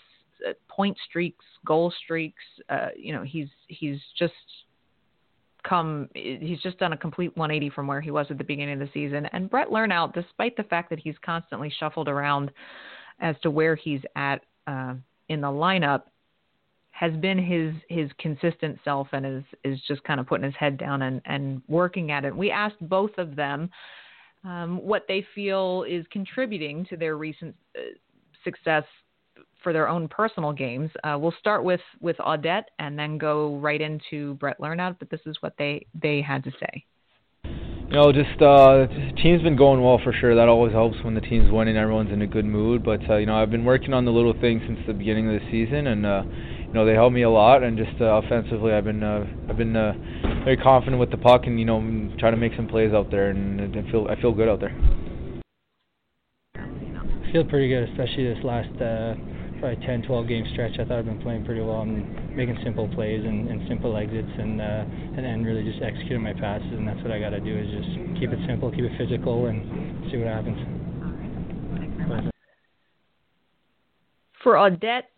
S1: Uh, point streaks, goal streaks. Uh, you know, he's he's just come. He's just done a complete 180 from where he was at the beginning of the season. And Brett Lernout, despite the fact that he's constantly shuffled around as to where he's at uh, in the lineup, has been his his consistent self and is is just kind of putting his head down and and working at it. We asked both of them um, what they feel is contributing to their recent uh, success for their own personal games. Uh, we'll start with with Audette and then go right into Brett Lernout. But this is what they they had to say.
S6: You know, just uh, team's been going well for sure. That always helps when the team's winning. And everyone's in a good mood. But uh, you know, I've been working on the little things since the beginning of the season, and uh, you know they help me a lot, and just uh, offensively, I've been uh, I've been uh, very confident with the puck, and you know try to make some plays out there, and I feel I feel good out there.
S7: I feel pretty good, especially this last uh, probably 10, 12 game stretch. I thought I've been playing pretty well. I'm making simple plays and, and simple exits, and uh, and then really just executing my passes, and that's what I got to do is just keep it simple, keep it physical, and see what happens.
S1: For Audette,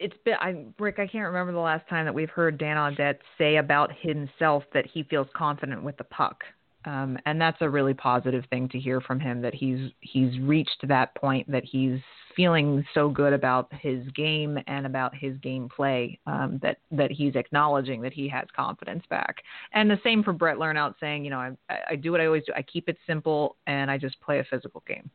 S1: it's been I Rick, I can't remember the last time that we've heard Dan Audette say about himself that he feels confident with the puck. Um, and that's a really positive thing to hear from him that he's he's reached that point that he's feeling so good about his game and about his gameplay um, that that he's acknowledging that he has confidence back. And the same for Brett Lernout saying, you know, I, I do what I always do. I keep it simple and I just play a physical game.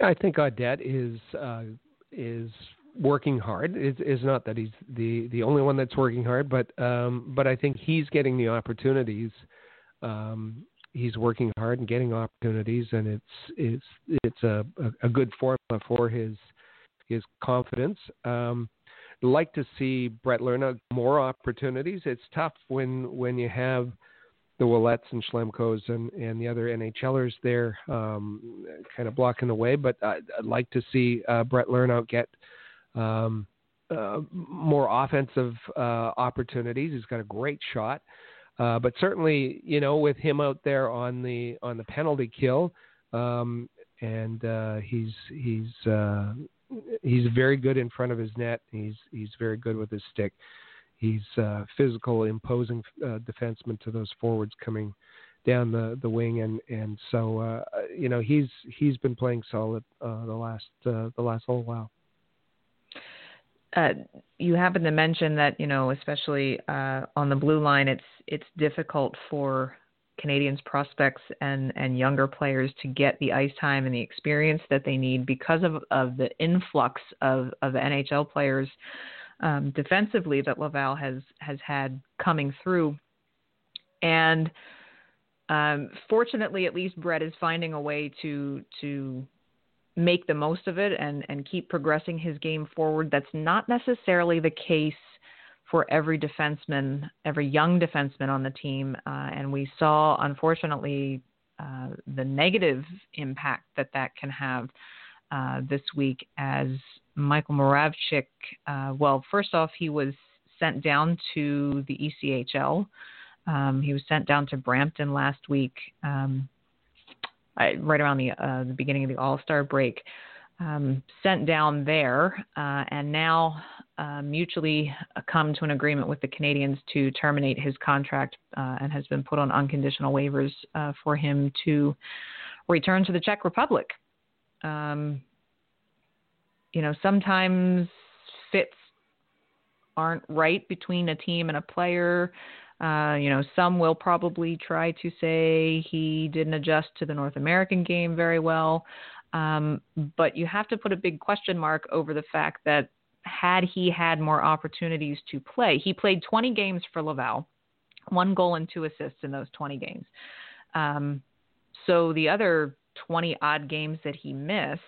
S2: I think Audette is uh, is working hard. It's, it's not that he's the the only one that's working hard, but um, but I think he's getting the opportunities. Um, he's working hard and getting opportunities, and it's it's it's a, a, a good formula for his his confidence. Um, like to see Brett Lernout more opportunities. It's tough when when you have the Ouellets and Schlemkos and, and the other NHLers there um, kind of blocking the way. But I'd, I'd like to see uh, Brett Lernout get um, uh, more offensive uh, opportunities. He's got a great shot, uh, but certainly, you know, with him out there on the on the penalty kill, um, and uh, he's he's uh, he's very good in front of his net. He's he's very good with his stick. He's uh, physical, imposing defenseman to those forwards coming down the, the wing, and and so you know he's he's been playing solid the last the last little while
S1: uh, you happen to mention that you know, especially uh, on the blue line, it's it's difficult for Canadiens prospects and and younger players to get the ice time and the experience that they need because of of the influx of of NHL players um, defensively that Laval has has had coming through, and um, fortunately, at least Brett is finding a way to to make the most of it and, and keep progressing his game forward. That's not necessarily the case for every defenseman, every young defenseman on the team. Uh, and we saw, unfortunately, uh, the negative impact that that can have uh, this week as Michael Moravcik, uh, well, first off, he was sent down to the ECHL. Um, he was sent down to Brampton last week. Um, right around the uh, the beginning of the All Star break, um, sent down there, uh, and now uh, mutually come to an agreement with the Canadiens to terminate his contract, uh, and has been put on unconditional waivers uh, for him to return to the Czech Republic. Um, you know, sometimes fits aren't right between a team and a player. Uh, you know, some will probably try to say he didn't adjust to the North American game very well. Um, but you have to put a big question mark over the fact that had he had more opportunities to play, he played 20 games for Laval, one goal and two assists in those 20 games. Um, so the other 20 odd games that he missed,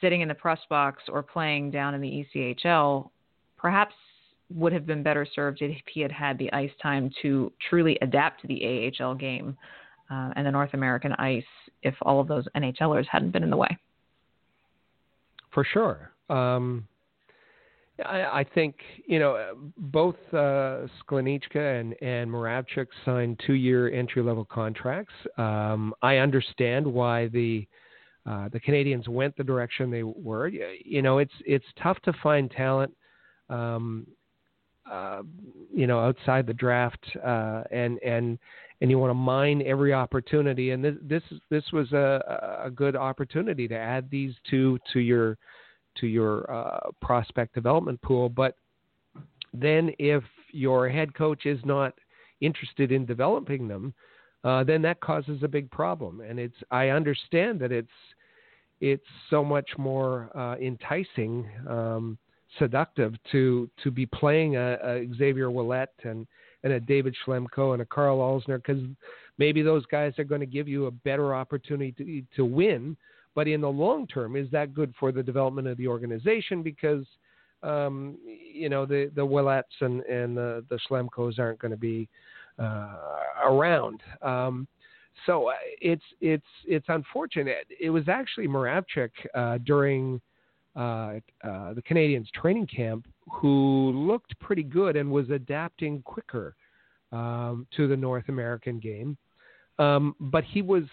S1: sitting in the press box or playing down in the ECHL, perhaps would have been better served if he had had the ice time to truly adapt to the AHL game uh, and the North American ice if all of those NHLers hadn't been in the way.
S2: For sure. Um, I, I, think, you know, both uh, Sklenicka and, and Moravcik signed two year entry level contracts. Um, I understand why the uh, the Canadiens went the direction they were. You know, it's it's tough to find talent um, uh, you know, outside the draft, uh, and and and you want to mine every opportunity. And this this this was a, a good opportunity to add these two to your to your uh, prospect development pool. But then, if your head coach is not interested in developing them, uh, then that causes a big problem. And it's I understand that it's it's so much more uh, enticing. Um, seductive to to be playing a, a Xavier Ouellet and and a David Schlemko and a Karl Alzner because maybe those guys are going to give you a better opportunity to, to win. But in the long term, is that good for the development of the organization? Because um, you know the the Ouellets and and the the Schlemkos aren't going to be uh, around. Um, so uh, it's it's it's unfortunate. It was actually Moravcik uh, during uh, uh, the Canadiens training camp who looked pretty good and was adapting quicker um, to the North American game. Um, but he was,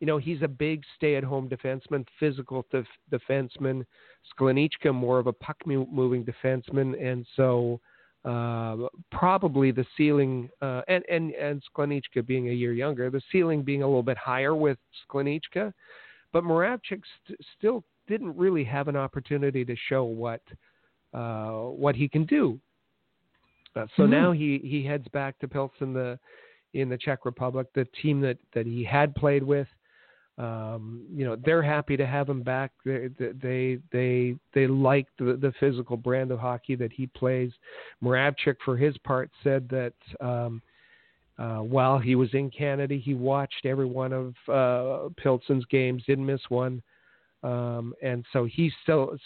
S2: you know, he's a big stay-at-home defenseman, physical def- defenseman. Sklenicka more of a puck-moving defenseman, and so uh, probably the ceiling, uh, and and and Sklenicka being a year younger, the ceiling being a little bit higher with Sklenicka. But Moravcik st- still didn't really have an opportunity to show what uh, what he can do. Uh, so mm-hmm. now he, he heads back to Pilsen the in the Czech Republic, the team that, that he had played with. Um, you know they're happy to have him back. They they they they like the, the physical brand of hockey that he plays. Moravcik, for his part, said that um, uh, while he was in Canada, he watched every one of uh, Pilsen's games, didn't miss one. Um, and so he still,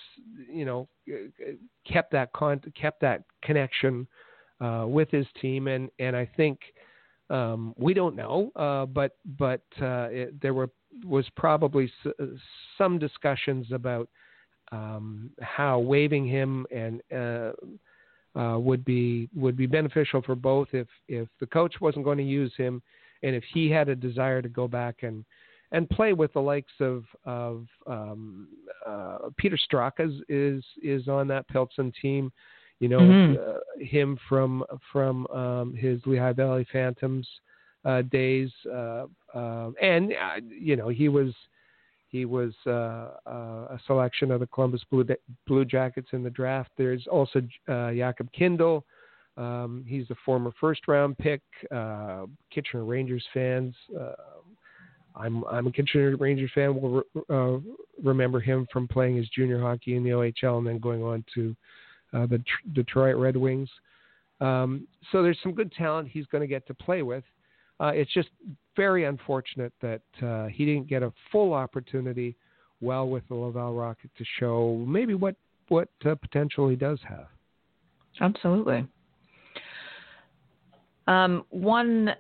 S2: you know, kept that con- kept that connection uh, with his team, and and I think um, we don't know, uh, but but uh, it, there were was probably s- some discussions about um, how waiving him and uh, uh, would be would be beneficial for both if if the coach wasn't going to use him, and if he had a desire to go back and and play with the likes of of um, uh, Peter Straka is, is is on that Pilsen team. You know mm-hmm. uh, him from from um, his Lehigh Valley Phantoms uh, days, uh, um, and uh, you know he was He was uh, uh, a selection of the Columbus Blue, Blue Jackets in the draft. There's also uh, Jakub Kindl. Um, he's a former first round pick. Uh, Kitchener Rangers fans. I'm I'm a Kitchener Rangers fan. Will uh, remember him from playing his junior hockey in the OHL and then going on to uh, the Tr- Detroit Red Wings. Um, so there's some good talent he's going to get to play with. Uh, it's just very unfortunate that uh, he didn't get a full opportunity well with the Laval Rocket to show maybe what what uh, potential he does have.
S1: Absolutely. Um, one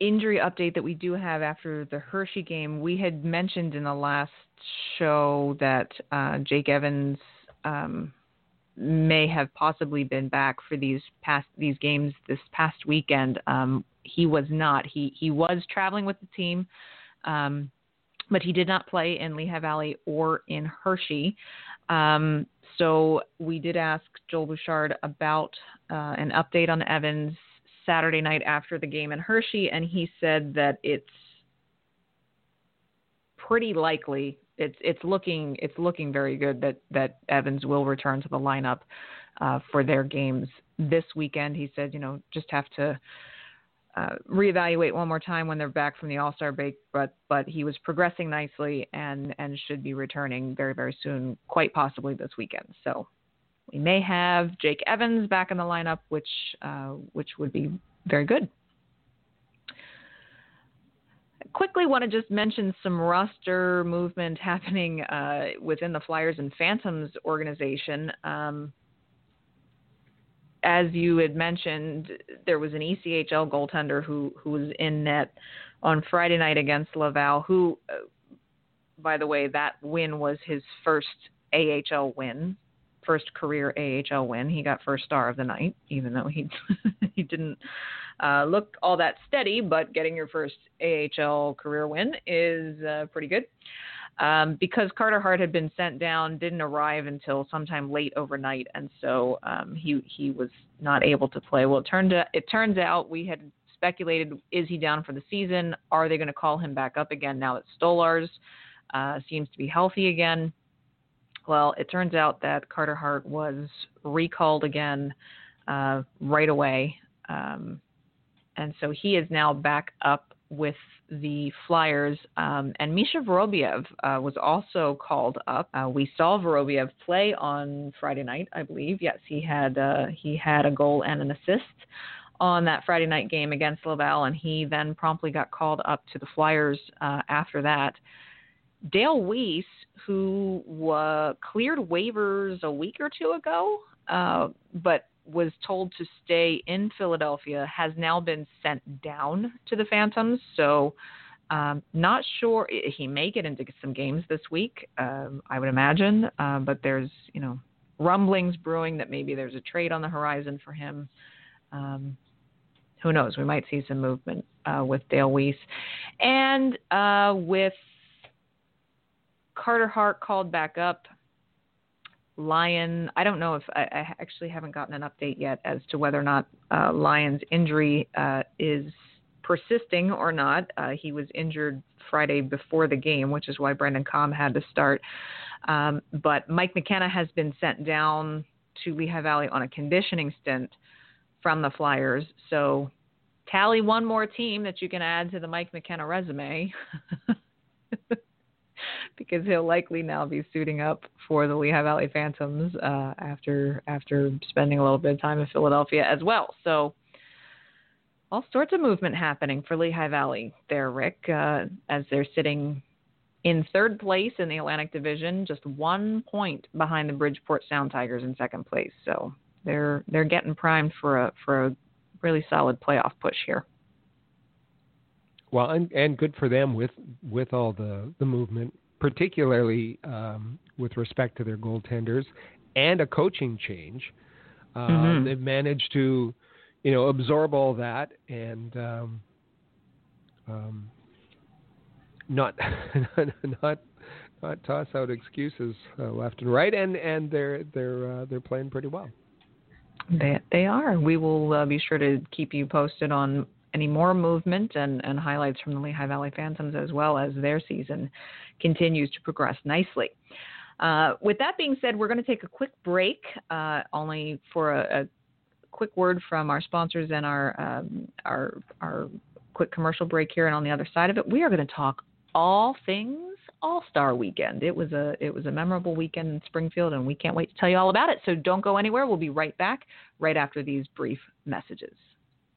S1: injury update that we do have after the Hershey game, we had mentioned in the last show that uh, Jake Evans um, may have possibly been back for these past these games this past weekend. Um, he was not. He he was traveling with the team, um, but he did not play in Lehigh Valley or in Hershey. Um, so we did ask Joel Bouchard about uh, an update on Evans Saturday night after the game in Hershey, and he said that it's pretty likely it's it's looking it's looking very good that that Evans will return to the lineup uh, for their games this weekend. He said, you know, just have to uh, reevaluate one more time when they're back from the All Star break, but but he was progressing nicely and and should be returning very very soon, quite possibly this weekend. So we may have Jake Evans back in the lineup, which uh, which would be very good. Quickly, want to just mention some roster movement happening uh, within the Flyers and Phantoms organization. Um, as you had mentioned, there was an ECHL goaltender who who was in net on Friday night against Laval. Who, uh, by the way, that win was his first AHL win first career AHL win. He got first star of the night, even though he he didn't uh, look all that steady. But getting your first AHL career win is uh, pretty good. Um, because Carter Hart had been sent down, didn't arrive until sometime late overnight, and so um, he he was not able to play. Well, it turned it turns out we had speculated: is he down for the season? Are they going to call him back up again now that Stolarz uh, seems to be healthy again? Well, it turns out that Carter Hart was recalled again uh, right away. Um, and so he is now back up with the Flyers. Um, and Misha Vorobyev uh, was also called up. Uh, we saw Vorobyev play on Friday night, I believe. Yes, he had uh, he had a goal and an assist on that Friday night game against Laval, and he then promptly got called up to the Flyers uh, after that. Dale Weise, who uh, cleared waivers a week or two ago, uh, but was told to stay in Philadelphia, has now been sent down to the Phantoms. So, um, not sure he may get into some games this week. Um, I would imagine, uh, but there's you know rumblings brewing that maybe there's a trade on the horizon for him. Um, who knows? We might see some movement uh, with Dale Weise, and uh, with Carter Hart called back up. Lyon, I don't know if I, I actually haven't gotten an update yet as to whether or not uh, Lyon's injury uh, is persisting or not. Uh, he was injured Friday before the game, which is why Branden Komm had to start. Um, but Mike McKenna has been sent down to Lehigh Valley on a conditioning stint from the Flyers. So tally one more team that you can add to the Mike McKenna resume. because he'll likely now be suiting up for the Lehigh Valley Phantoms uh, after after spending a little bit of time in Philadelphia as well. So all sorts of movement happening for Lehigh Valley there, Rick, uh, as they're sitting in third place in the Atlantic Division, just one point behind the Bridgeport Sound Tigers in second place. So they're they're getting primed for a for a really solid playoff push here.
S2: Well, and, and good for them with with all the the movement, particularly um, with respect to their goaltenders and a coaching change. Uh, mm-hmm. They've managed to, you know, absorb all that and um, um, not not not toss out excuses uh, left and right, and and they're they're uh, they're playing pretty well.
S1: They they are. We will uh, be sure to keep you posted on any more movement and, and highlights from the Lehigh Valley Phantoms as well as their season continues to progress nicely. Uh, with that being said, we're going to take a quick break, uh, only for a, a, quick word from our sponsors and our um, our our quick commercial break here. And on the other side of it, we are going to talk all things All Star Weekend. It was a it was a memorable weekend in Springfield, and we can't wait to tell you all about it. So don't go anywhere. We'll be right back right after these brief messages.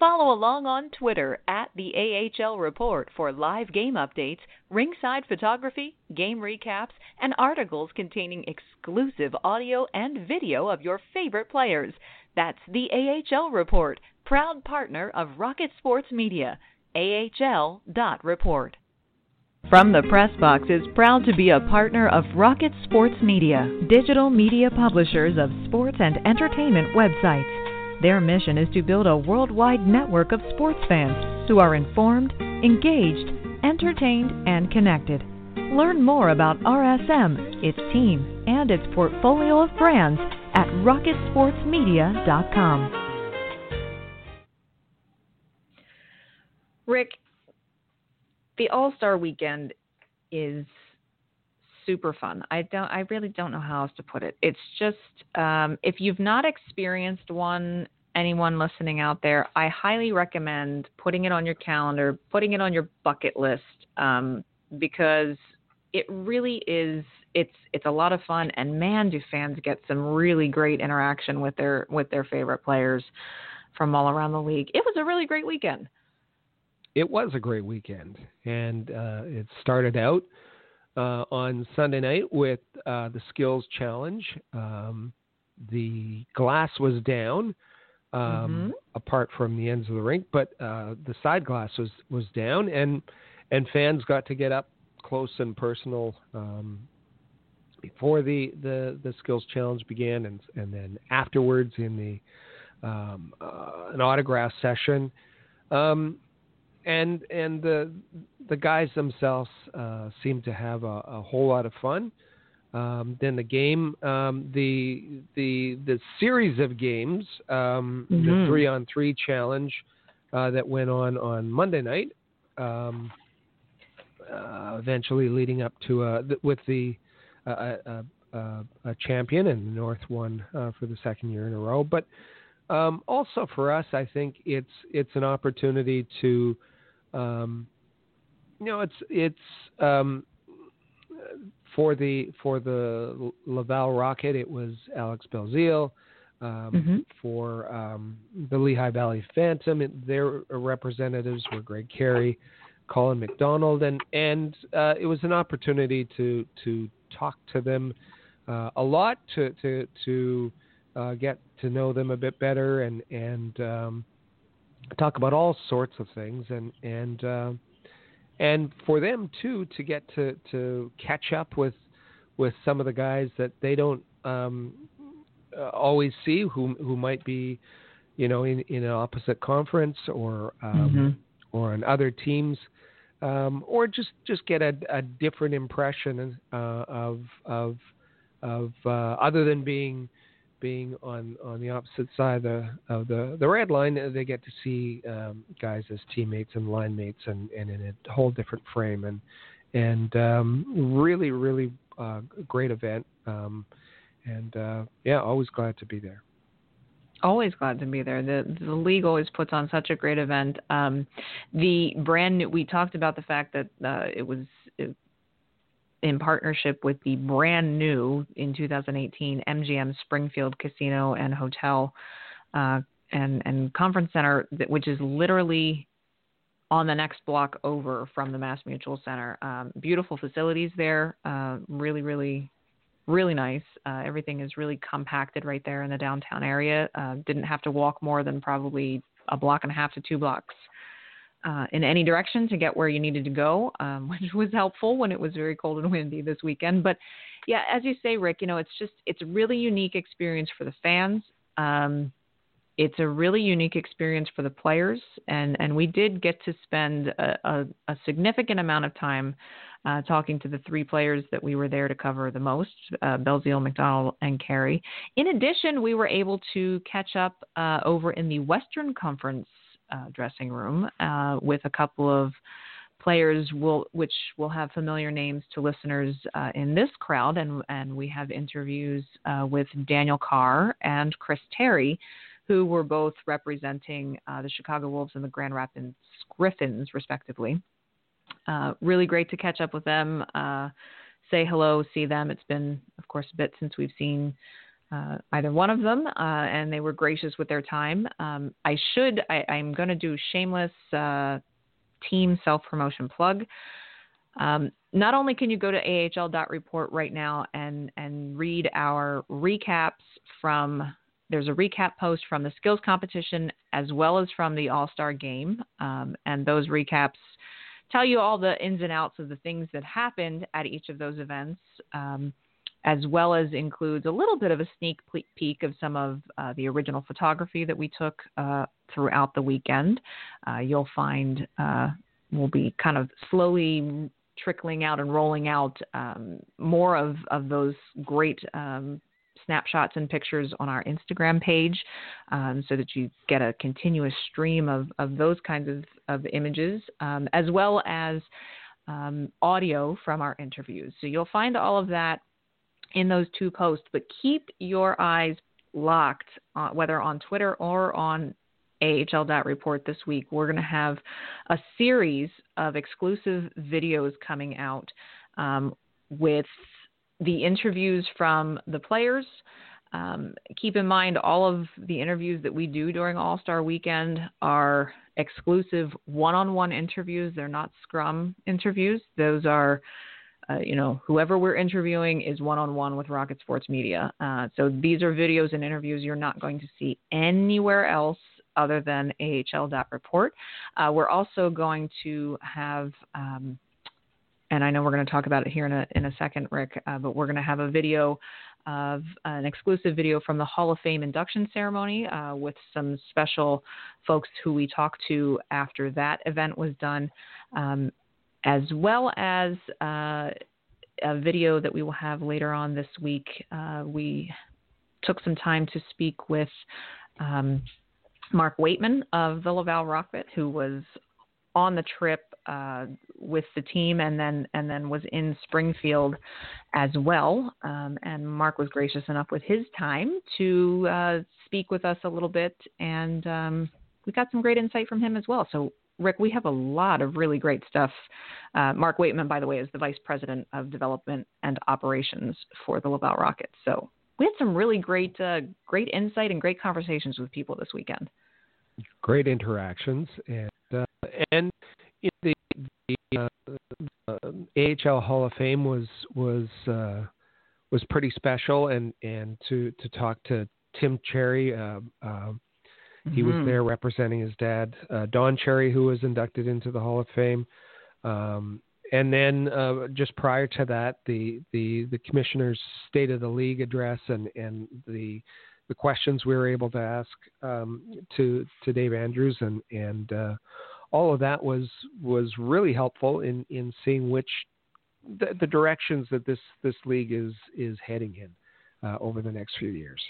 S8: Follow along on Twitter at the AHL Report for live game updates, ringside photography, game recaps, and articles containing exclusive audio and video of your favorite players. That's the AHL Report, proud partner of Rocket Sports Media. AHL.report. From the Press Box is proud to be a partner of Rocket Sports Media, digital media publishers of sports and entertainment websites. Their mission is to build a worldwide network of sports fans who are informed, engaged, entertained, and connected. Learn more about RSM, its team, and its portfolio of brands at rocketsportsmedia.com.
S1: Rick, the All Star Weekend is super fun. I don't I really don't know how else to put it. It's just um, if you've not experienced one, anyone listening out there, I highly recommend putting it on your calendar, putting it on your bucket list, um, because it really is. It's it's a lot of fun, and man, do fans get some really great interaction with their with their favorite players from all around the league. It was a really great weekend.
S2: It was a great weekend, and uh, it started out uh, on Sunday night with uh, the skills challenge. Um, the glass was down, um, mm-hmm. apart from the ends of the rink, but uh, the side glass was was down, and and fans got to get up close and personal um, before the, the the skills challenge began, and and then afterwards in the um, uh, an autograph session. Um, and and the the guys themselves uh, seem to have a, a, whole lot of fun. Um, then the game, um, the the the series of games, um, mm-hmm. the three on three challenge uh, that went on on Monday night, um, uh, eventually leading up to uh, with the a, a, champion and the North won uh, for the second year in a row. But um, also for us, I think it's it's an opportunity to um, you know, it's it's um, for the for the Laval Rocket. It was Alex Belzile. Um, mm-hmm. For um, the Lehigh Valley Phantom, it, their representatives were Greg Carey, Colin McDonald, and and uh, it was an opportunity to to talk to them uh, a lot, to to to uh, get to know them a bit better, and and um, talk about all sorts of things, and and uh, and for them too to get to to catch up with with some of the guys that they don't um, uh, always see who who might be you know in in an opposite conference or um, mm-hmm. or on other teams. Um, or just, just get a, a different impression uh, of of of uh, other than being being on, on the opposite side of the, of the, the red line, they get to see um, guys as teammates and line mates and, and in a whole different frame. And, and um, really, really uh, great event. Um, and uh, yeah, always glad to be there.
S1: Always glad to be there. The the league always puts on such a great event. Um, the brand new. We talked about the fact that uh, it was it, in partnership with the brand new in 2018 MGM Springfield Casino and Hotel uh, and and Conference Center, which is literally on the next block over from the Mass Mutual Center. Um, beautiful facilities there, uh, really, really, really nice. Uh, everything is really compacted right there in the downtown area. Uh, didn't have to walk more than probably a block and a half to two blocks uh, in any direction to get where you needed to go, um, which was helpful when it was very cold and windy this weekend. But yeah, as you say, Rick, you know, it's just it's a really unique experience for the fans. Um, it's a really unique experience for the players, and and we did get to spend a, a, a significant amount of time uh, talking to the three players that we were there to cover the most, uh, Belzile, McDonald, and Carey. In addition, we were able to catch up uh, over in the Western Conference uh, dressing room uh, with a couple of players will, which will have familiar names to listeners uh, in this crowd, and, and we have interviews uh, with Daniel Carr and Chris Terry, who were both representing uh, the Chicago Wolves and the Grand Rapids Griffins, respectively. Uh, really great to catch up with them, uh, say hello, see them. It's been, of course, a bit since we've seen uh, either one of them, uh, and they were gracious with their time. Um, I should, I, am going to do shameless uh, team self promotion plug. Um, not only can you go to ahl.report right now and, and read our recaps from there's a recap post from the skills competition as well as from the All Star game. Um, and those recaps tell you all the ins and outs of the things that happened at each of those events, um, as well as includes a little bit of a sneak peek of some of uh, the original photography that we took uh, throughout the weekend. Uh, you'll find uh, we'll be kind of slowly trickling out and rolling out um, more of, of those great um, snapshots and pictures on our Instagram page um, so that you get a continuous stream of, of those kinds of, of images, um, as well as um, audio from our interviews. So you'll find all of that in those two posts, but keep your eyes locked, uh, whether on Twitter or on AHL.report this week. We're going to have a series of exclusive videos coming out um, with the interviews from the players. Um, keep in mind, all of the interviews that we do during All Star Weekend are exclusive one on one interviews. They're not scrum interviews. Those are, uh, you know, whoever we're interviewing is one on one with Rocket Sports Media. Uh, so these are videos and interviews you're not going to see anywhere else other than AHL.report. Uh, we're also going to have. Um, and I know we're going to talk about it here in a in a second, Rick. Uh, but we're going to have a video of an exclusive video from the Hall of Fame induction ceremony uh, with some special folks who we talked to after that event was done, um, as well as uh, a video that we will have later on this week. Uh, we took some time to speak with. Um, Mark Waitman of the Laval Rocket, who was on the trip uh, with the team and then and then was in Springfield as well. Um, and Mark was gracious enough with his time to uh, speak with us a little bit, and um, we got some great insight from him as well. So. Rick, we have a lot of really great stuff. Uh, Mark Waitman, by the way, is the Vice President of Development and Operations for the Laval Rockets. So we had some really great, uh, great insight and great conversations with people this weekend.
S2: Great interactions, and uh, and the, the uh, uh, AHL Hall of Fame was was uh, was pretty special, and and to to talk to Tim Cherry. He mm-hmm. was there representing his dad, uh, Don Cherry, who was inducted into the Hall of Fame. Um, and then uh, just prior to that, the, the the commissioner's State of the League address and and the the questions we were able to ask um, to to Dave Andrews and and uh, all of that was was really helpful in in seeing which the, the directions that this this league is is heading in uh, over the next few years.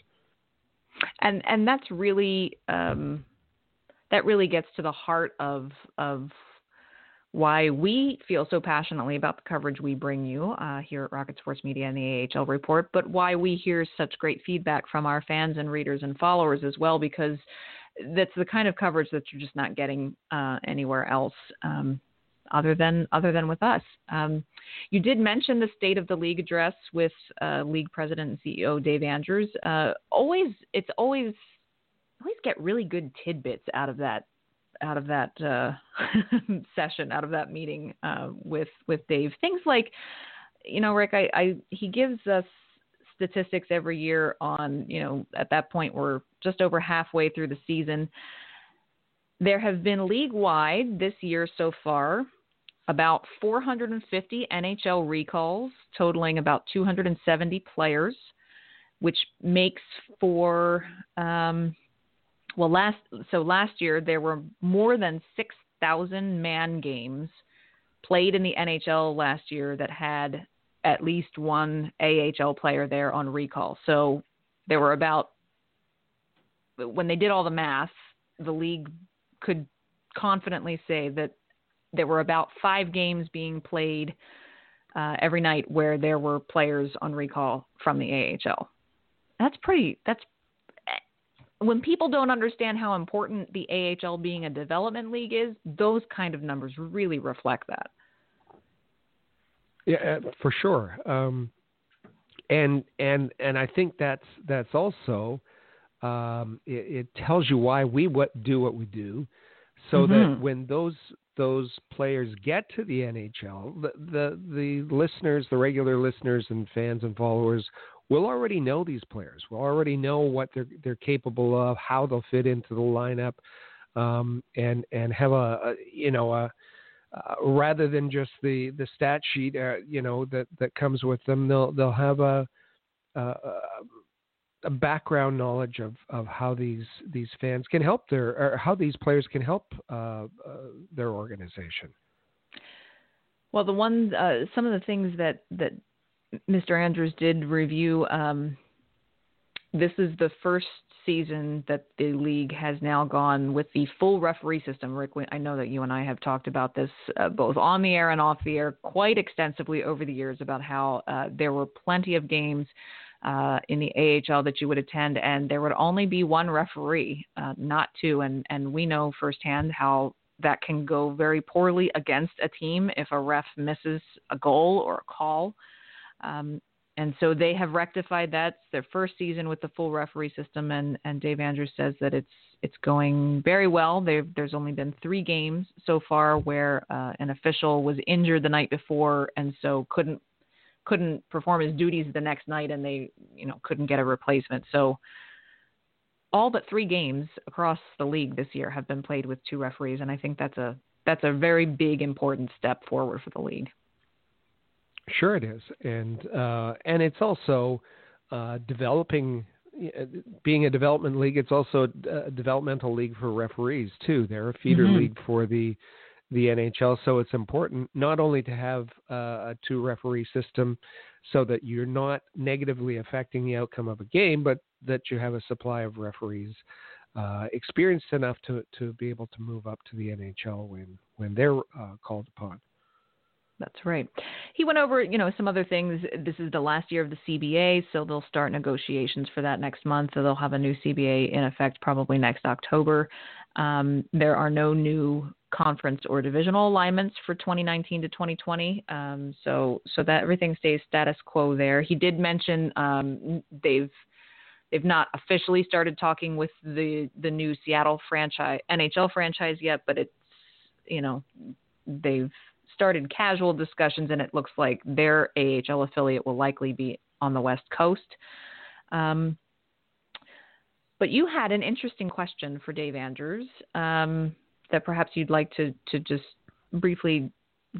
S1: And and that's really um, that really gets to the heart of of why we feel so passionately about the coverage we bring you uh, here at Rocket Sports Media and the AHL Report, but why we hear such great feedback from our fans and readers and followers as well, because that's the kind of coverage that you're just not getting uh, anywhere else. Um, other than other than with us, um, you did mention the state of the league address with uh, league president and CEO Dave Andrews. Uh, always, it's always always get really good tidbits out of that out of that uh, session, out of that meeting uh, with with Dave. Things like, you know, Rick, I, I he gives us statistics every year on, you know, at that point we're just over halfway through the season. there have been league wide this year so far about 450 NHL recalls, totaling about 270 players, which makes for um, well last so last year there were more than 6,000 man games played in the NHL last year that had at least one AHL player there on recall. So there were about when they did all the math, the league could confidently say that there were about five games being played uh, every night where there were players on recall from the AHL. That's pretty. That's when people don't understand how important the AHL being a development league is. Those kind of numbers really reflect that.
S2: Yeah, uh, for sure. Um, and and and I think that's that's also um, it, it, tells you why we what do what we do, so mm-hmm. that when those those players get to the NHL, the, the the listeners, the regular listeners and fans and followers will already know these players. Will already know what they're they're capable of, how they'll fit into the lineup, um, and and have a, a you know a uh, rather than just the the stat sheet, uh, you know that that comes with them. They'll they'll have a, a a background knowledge of, of how these these fans can help their or how these players can help uh, uh, their organization.
S1: Well, the one uh, some of the things that that Mr. Andrews did review. Um, this is the first season that the league has now gone with the full referee system. Rick, I know that you and I have talked about this uh, both on the air and off the air quite extensively over the years about how uh, there were plenty of games uh, in the AHL that you would attend, and there would only be one referee, uh, not two. And and we know firsthand how that can go very poorly against a team if a ref misses a goal or a call. Um, and so they have rectified that. It's their first season with the full referee system, and, and Dave Andrews says that it's it's going very well. They've, there's only been three games so far where uh, an official was injured the night before, and so couldn't couldn't perform his duties the next night, and they you know couldn't get a replacement. So all but three games across the league this year have been played with two referees, and I think that's a that's a very big important step forward for the league.
S2: Sure, it is, and uh, and it's also uh, developing. Being a development league, it's also a developmental league for referees too. They're a feeder mm-hmm. league for the the NHL, so it's important not only to have uh, a two referee system, so that you're not negatively affecting the outcome of a game, but that you have a supply of referees uh, experienced enough to to be able to move up to the NHL when when they're uh, called upon.
S1: That's right. He went over, you know, some other things. This is the last year of the CBA, so they'll start negotiations for that next month. So they'll have a new CBA in effect probably next October. Um, there are no new conference or divisional alignments for 2019 to 2020. Um, so so that everything stays status quo there. He did mention um, they've they've not officially started talking with the the new Seattle franchise NHL franchise yet, but it's you know they've started casual discussions, and it looks like their AHL affiliate will likely be on the West Coast. Um, but you had an interesting question for Dave Andrews um, that perhaps you'd like to, to just briefly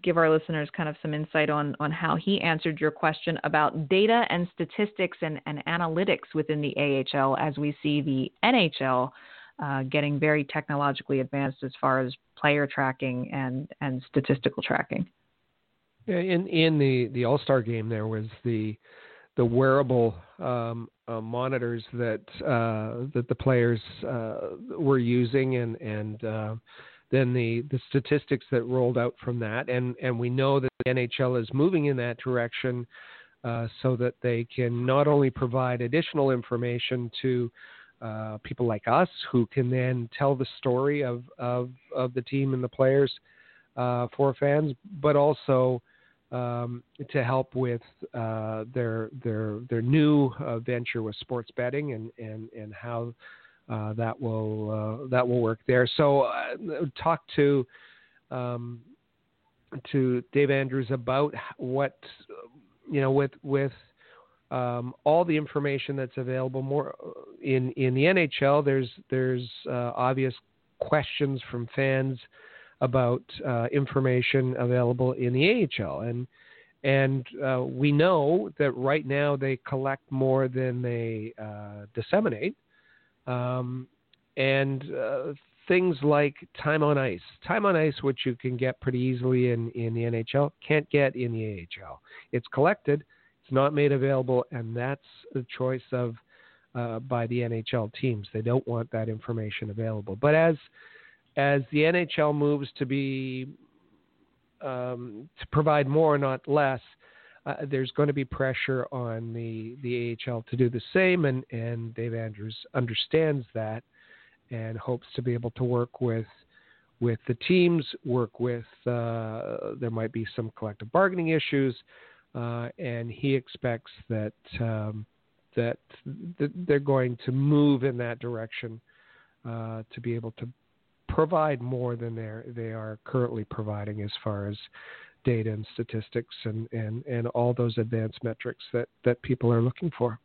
S1: give our listeners kind of some insight on, on how he answered your question about data and statistics and, and analytics within the AHL as we see the NHL uh, getting very technologically advanced as far as player tracking and, and statistical tracking.
S2: Yeah, in in the, the All Star game, there was the the wearable um, uh, monitors that uh, that the players uh, were using, and and uh, then the the statistics that rolled out from that, and and we know that the NHL is moving in that direction, uh, so that they can not only provide additional information to uh, people like us who can then tell the story of, of, of the team and the players uh, for fans, but also um, to help with uh, their their their new uh, venture with sports betting and and and how uh, that will that will work there. So talk to um, to Dave Andrews about what you know with with um, all the information that's available. More in in the NHL, there's there's uh, obvious questions from fans about uh, information available in the AHL, and and uh, we know that right now they collect more than they uh, disseminate, um, and uh, things like time on ice, time on ice, which you can get pretty easily in in the NHL, can't get in the AHL. It's collected, it's not made available, and that's the choice of uh, by the NHL teams. They don't want that information available. But as as the NHL moves to be um, to provide more, not less, uh, there's going to be pressure on the the AHL to do the same, and and Dave Andrews understands that and hopes to be able to work with with the teams, work with uh, there might be some collective bargaining issues, uh, and he expects that um, that, that they're going to move in that direction uh, to be able to provide more than they they are currently providing as far as data and statistics and, and, and all those advanced metrics that, that people are looking for.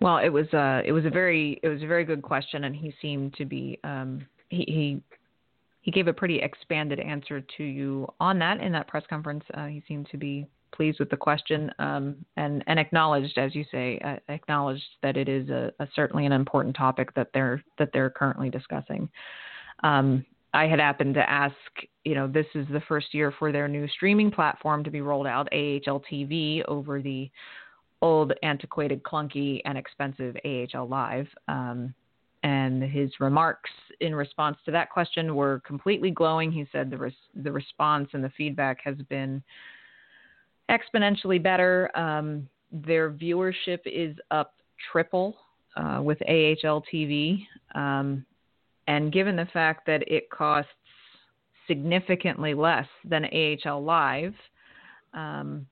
S1: Well, it was a uh, it was a very it was a very good question, and he seemed to be um, he, he he gave a pretty expanded answer to you on that in that press conference. Uh, he seemed to be pleased with the question um, and and acknowledged, as you say, uh, acknowledged that it is a, a, certainly an important topic that they're that they're currently discussing. Um, I had happened to ask, you know, this is the first year for their new streaming platform to be rolled out, AHL TV, over the old, antiquated, clunky, and expensive AHL Live. Um, and his remarks in response to that question were completely glowing. He said the res- the response and the feedback has been exponentially better. Um, their viewership is up triple uh, with AHL TV. Um, and given the fact that it costs significantly less than AHL Live, um,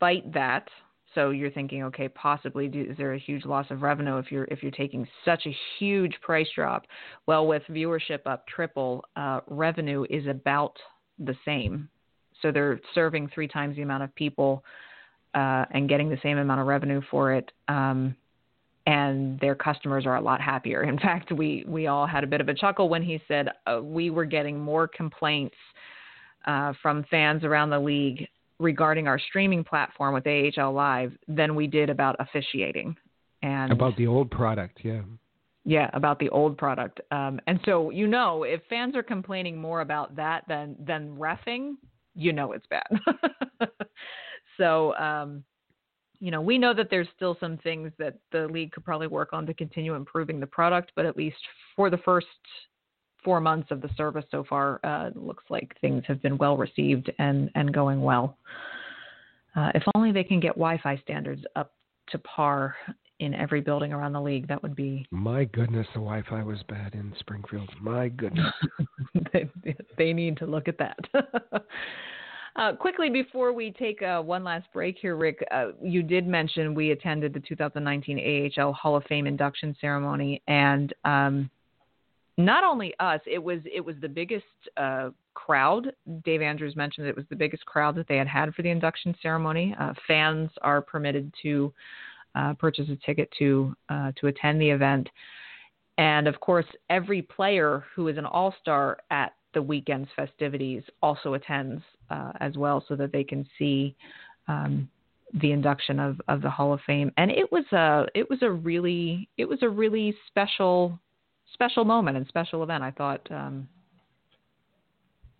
S1: bite that. So you're thinking, okay, possibly do, is there a huge loss of revenue if you're if you're taking such a huge price drop? Well, with viewership up triple, uh, revenue is about the same so they're serving three times the amount of people uh, and getting the same amount of revenue for it. Um, and their customers are a lot happier. In fact, we we all had a bit of a chuckle when he said uh, we were getting more complaints uh, from fans around the league regarding our streaming platform with AHL Live than we did about officiating. And
S2: about the old product, yeah.
S1: Yeah, about the old product. Um, and so you know, if fans are complaining more about that than than refing, you know it's bad. so, um, you know, we know that there's still some things that the league could probably work on to continue improving the product, but at least for the first four months of the service so far, uh, looks like things have been well received and, and going well. Uh, if only they can get Wi-Fi standards up to par in every building around the league, that would be.
S2: My goodness, the Wi-Fi was bad in Springfield. My goodness.
S1: they, they need to look at that. Uh, quickly before we take uh, one last break here, Rick, uh, you did mention we attended the 2019 AHL Hall of Fame induction ceremony, and um, not only us, it was it was the biggest uh, crowd. Dave Andrews mentioned it was the biggest crowd that they had had for the induction ceremony. Uh, fans are permitted to uh, purchase a ticket to uh, to attend the event. And of course, every player who is an all star at the weekend's festivities also attends uh, as well, so that they can see um, the induction of, of the Hall of Fame. And it was a it was a really it was a really special special moment and special event. I thought um,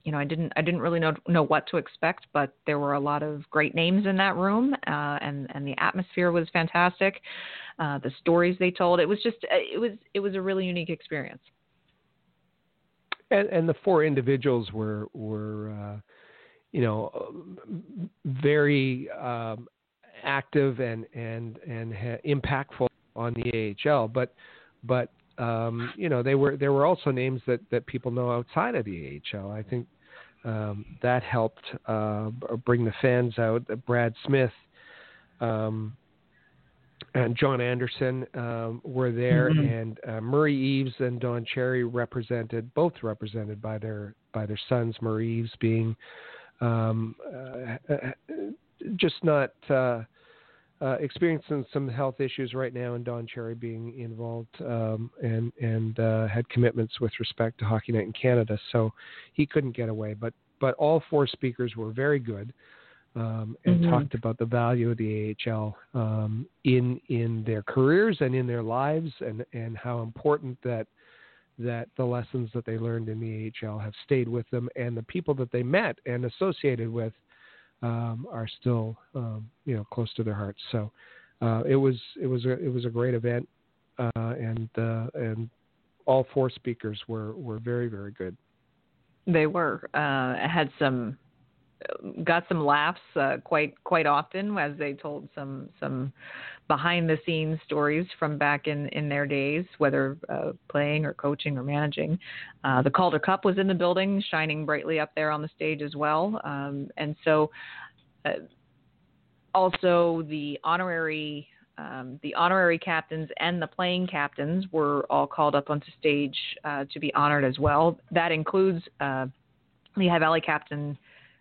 S1: you know, I didn't I didn't really know know what to expect, but there were a lot of great names in that room, uh, and and the atmosphere was fantastic. Uh, the stories they told, it was just uh, it was it was a really unique experience.
S2: And, and the four individuals were were uh, you know very um, active and and and impactful on the AHL, but but um, you know, they were there were also names that, that people know outside of the AHL. I think um, that helped uh, bring the fans out. Brad Smith um, and John Anderson um, were there, mm-hmm. and uh, Murray Eaves and Don Cherry represented, both represented by their by their sons. Murray Eaves being um, uh, uh just not uh, uh, experiencing some health issues right now, and Don Cherry being involved um, and and uh, had commitments with respect to Hockey Night in Canada, so he couldn't get away. But but all four speakers were very good um, and mm-hmm. talked about the value of the AHL um, in in their careers and in their lives, and and how important that that the lessons that they learned in the AHL have stayed with them, and the people that they met and associated with um, are still um, you know close to their hearts. So uh, it was it was a it was a great event, uh, and uh, and all four speakers were were very very good.
S1: They were uh, had some got some laughs uh, quite quite often as they told some some behind the scenes stories from back in in their days, whether uh, playing or coaching or managing. Uh, the Calder Cup was in the building, shining brightly up there on the stage as well, um, and so uh, also the honorary. Um, the honorary captains and the playing captains were all called up onto stage uh, to be honored as well. That includes uh, Lehigh Valley captain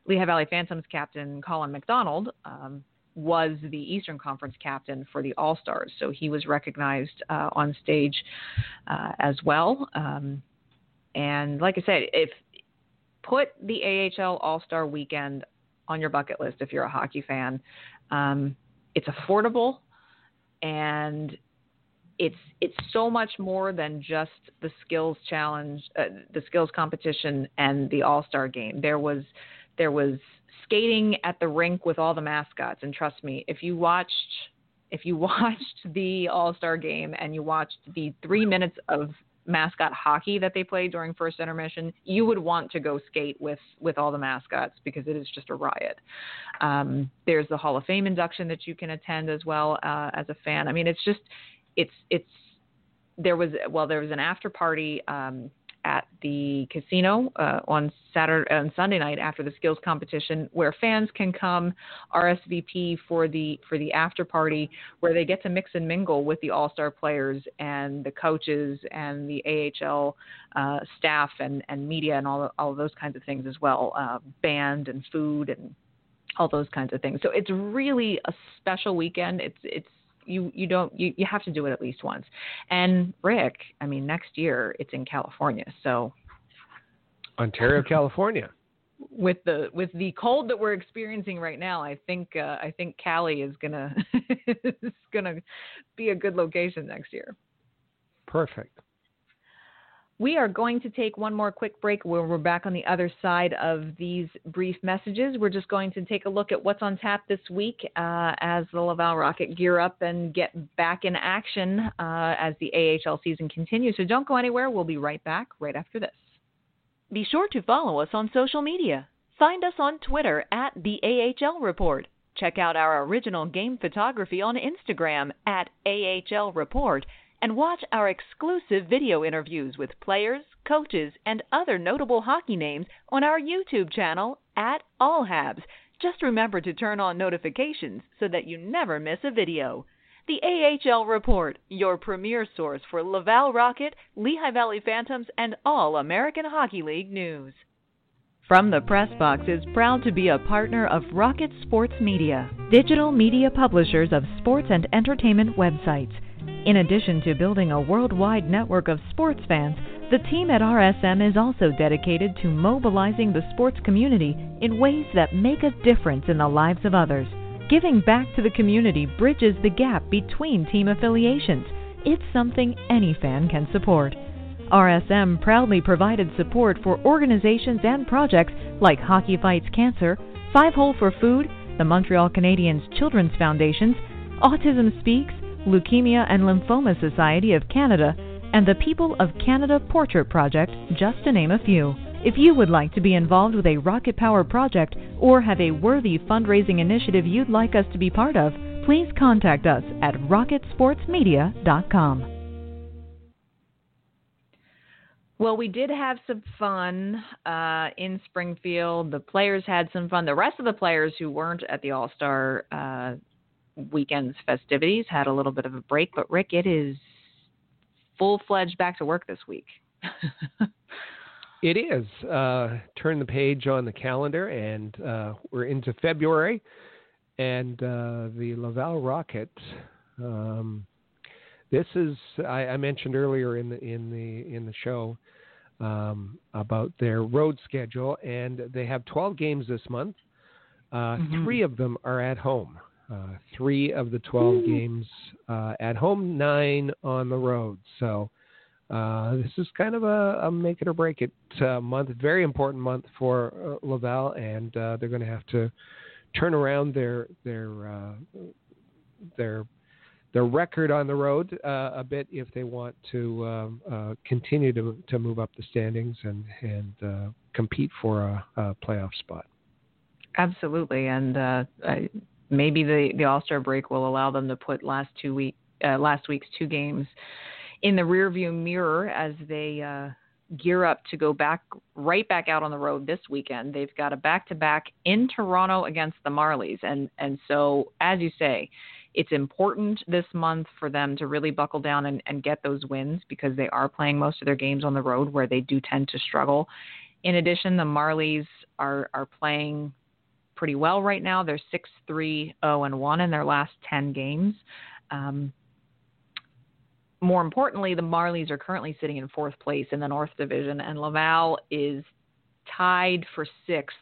S1: Lehigh Valley Phantoms captain Colin McDonald um, was the Eastern Conference captain for the All Stars, so he was recognized uh, on stage uh, as well. Um, and like I said, if put the AHL All Star Weekend on your bucket list if you're a hockey fan, um, it's affordable and it's it's so much more than just the skills challenge, uh, the skills competition, and the All Star game. There was there was skating at the rink with all the mascots. And trust me, if you watched if you watched the All Star game and you watched the three minutes of mascot hockey that they played during first intermission, you would want to go skate with with all the mascots because it is just a riot. Um, there's the Hall of Fame induction that you can attend as well uh, as a fan. I mean, it's just it's it's there was well there was an after party um, at the casino uh, on Saturday and Sunday night after the skills competition, where fans can come RSVP for the for the after party, where they get to mix and mingle with the All Star players and the coaches and the AHL uh, staff and and media and all all those kinds of things as well, uh, band and food and all those kinds of things. So it's really a special weekend. It's it's you you don't you, you have to do it at least once. And Rick, I mean, next year it's in California, so
S2: Ontario, California.
S1: With the with the cold that we're experiencing right now, I think uh, I think Cali is gonna is gonna be a good location next year.
S2: Perfect.
S1: We are going to take one more quick break where we're back on the other side of these brief messages. We're just going to take a look at what's on tap this week uh, as the Laval Rocket gear up and get back in action uh, as the AHL season continues. So don't go anywhere. We'll be right back right after this.
S8: Be sure to follow us on social media. Find us on Twitter at the AHL Report. Check out our original game photography on Instagram at AHL Report and watch our exclusive video interviews with players, coaches, and other notable hockey names on our YouTube channel at All Habs. Just remember to turn on notifications so that you never miss a video. The AHL Report, your premier source for Laval Rocket, Lehigh Valley Phantoms, and all American Hockey League news. From the Press Box is proud to be a partner of Rocket Sports Media, digital media publishers of sports and entertainment websites. In addition to building a worldwide network of sports fans, the team at RSM is also dedicated to mobilizing the sports community in ways that make a difference in the lives of others. Giving back to the community bridges the gap between team affiliations. It's something any fan can support. RSM proudly provided support for organizations and projects like Hockey Fights Cancer, Five Hole for Food, the Montreal Canadiens Children's Foundations, Autism Speaks, Leukemia and Lymphoma Society of Canada, and the People of Canada Portrait Project, just to name a few. If you would like to be involved with a Rocket Power project or have a worthy fundraising initiative you'd like us to be part of, please contact us at rocketsportsmedia.com.
S1: Well, we did have some fun uh, in Springfield. The players had some fun. The rest of the players who weren't at the All Star uh, weekend's festivities, had a little bit of a break. But Rick, it is full fledged back to work this week.
S2: it is. Uh, turn the page on the calendar, and uh, we're into February. and uh, the Laval Rocket. Um, this is I, I, mentioned earlier in the in the in the show um, about their road schedule, and they have 12 games this month. Uh, mm-hmm. Three of them are at home. Uh, three of the 12 games uh, at home, nine on the road. So uh, this is kind of a, a, make it or break it uh, month. Very important month for uh, Laval, and they're going to have to turn around their their their their record on the road uh, a bit if they want to um, uh, continue to to move up the standings and and uh, compete for a, a, playoff spot.
S1: Absolutely, and I, maybe the the All Star break will allow them to put last two week uh, last week's two games in the rearview mirror as they uh, gear up to go back right back out on the road this weekend. They've got a back to back in Toronto against the Marlies, and and so as you say. It's important this month for them to really buckle down and, and get those wins because they are playing most of their games on the road where they do tend to struggle. In addition, the Marlies are are playing pretty well right now. They're 6 3 0 and 1 in their last 10 games. Um, more importantly, the Marlies are currently sitting in fourth place in the North Division, and Laval is tied for sixth,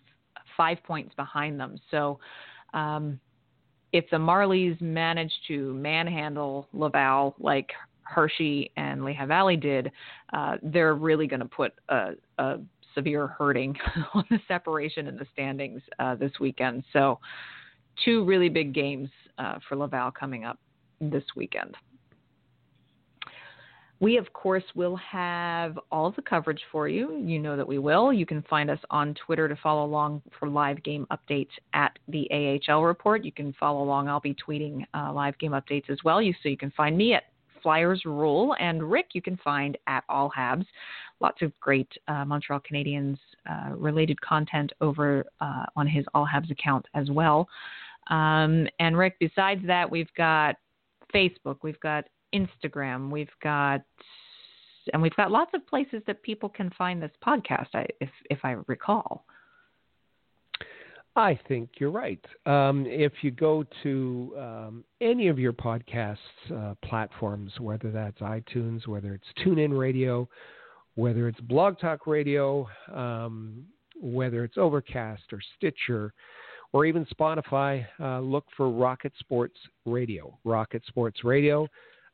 S1: five points behind them. So, um, if the Marlies manage to manhandle Laval like Hershey and Lehigh Valley did, uh, they're really going to put a, a severe hurting on the separation in the standings uh, this weekend. So, two really big games uh, for Laval coming up this weekend. We, of course, will have all the coverage for you. You know that we will. You can find us on Twitter to follow along for live game updates at the AHL Report. You can follow along. I'll be tweeting uh, live game updates as well. You so you can find me at Flyers Rule, and Rick you can find at All Habs. Lots of great uh, Montreal Canadiens uh, related content over uh, on his All Habs account as well. Um, and Rick, besides that, we've got Facebook, we've got Instagram, we've got and we've got lots of places that people can find this podcast. if if I recall.
S2: I think you're right. Um, if you go to um, any of your podcasts uh, platforms, whether that's iTunes, whether it's TuneIn Radio, whether it's Blog Talk Radio, um, whether it's Overcast or Stitcher, or even Spotify, uh, look for Rocket Sports Radio. Rocket Sports Radio.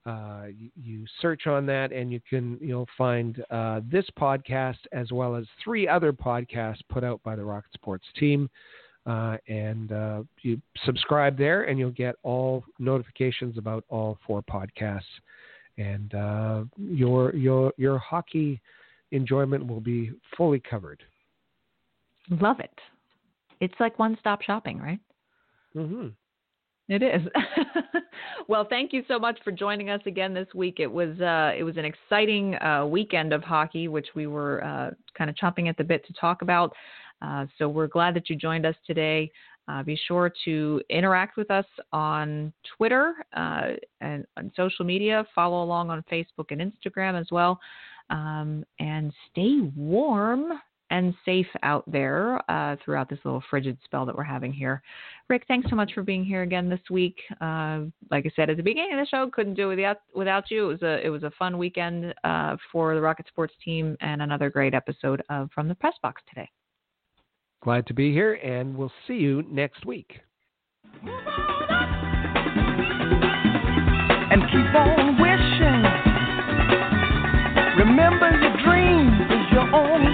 S2: Uh, you, search on that, and you can you'll find uh, this podcast as well as three other podcasts put out by the Rocket Sports team. Uh, and uh, you subscribe there, and you'll get all notifications about all four podcasts. And uh, your your your hockey enjoyment will be fully covered.
S1: Love it. It's like one stop shopping, right?
S2: Mm-hmm.
S1: It is. well, thank you so much for joining us again this week. It was uh, it was an exciting uh, weekend of hockey, which we were uh, kind of chomping at the bit to talk about. Uh, so we're glad that you joined us today. Uh, be sure to interact with us on Twitter uh, and on social media. Follow along on Facebook and Instagram as well. Um, and stay warm and safe out there uh, throughout this little frigid spell that we're having here. Rick, thanks so much for being here again this week. Uh, like I said at the beginning of the show, couldn't do it without without you. It was a it was a fun weekend uh, for the Rocket Sports team and another great episode of From the Press Box today.
S2: Glad to be here, and we'll see you next week.
S9: And keep on wishing. Remember, your dream is your only.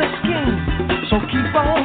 S9: So keep on.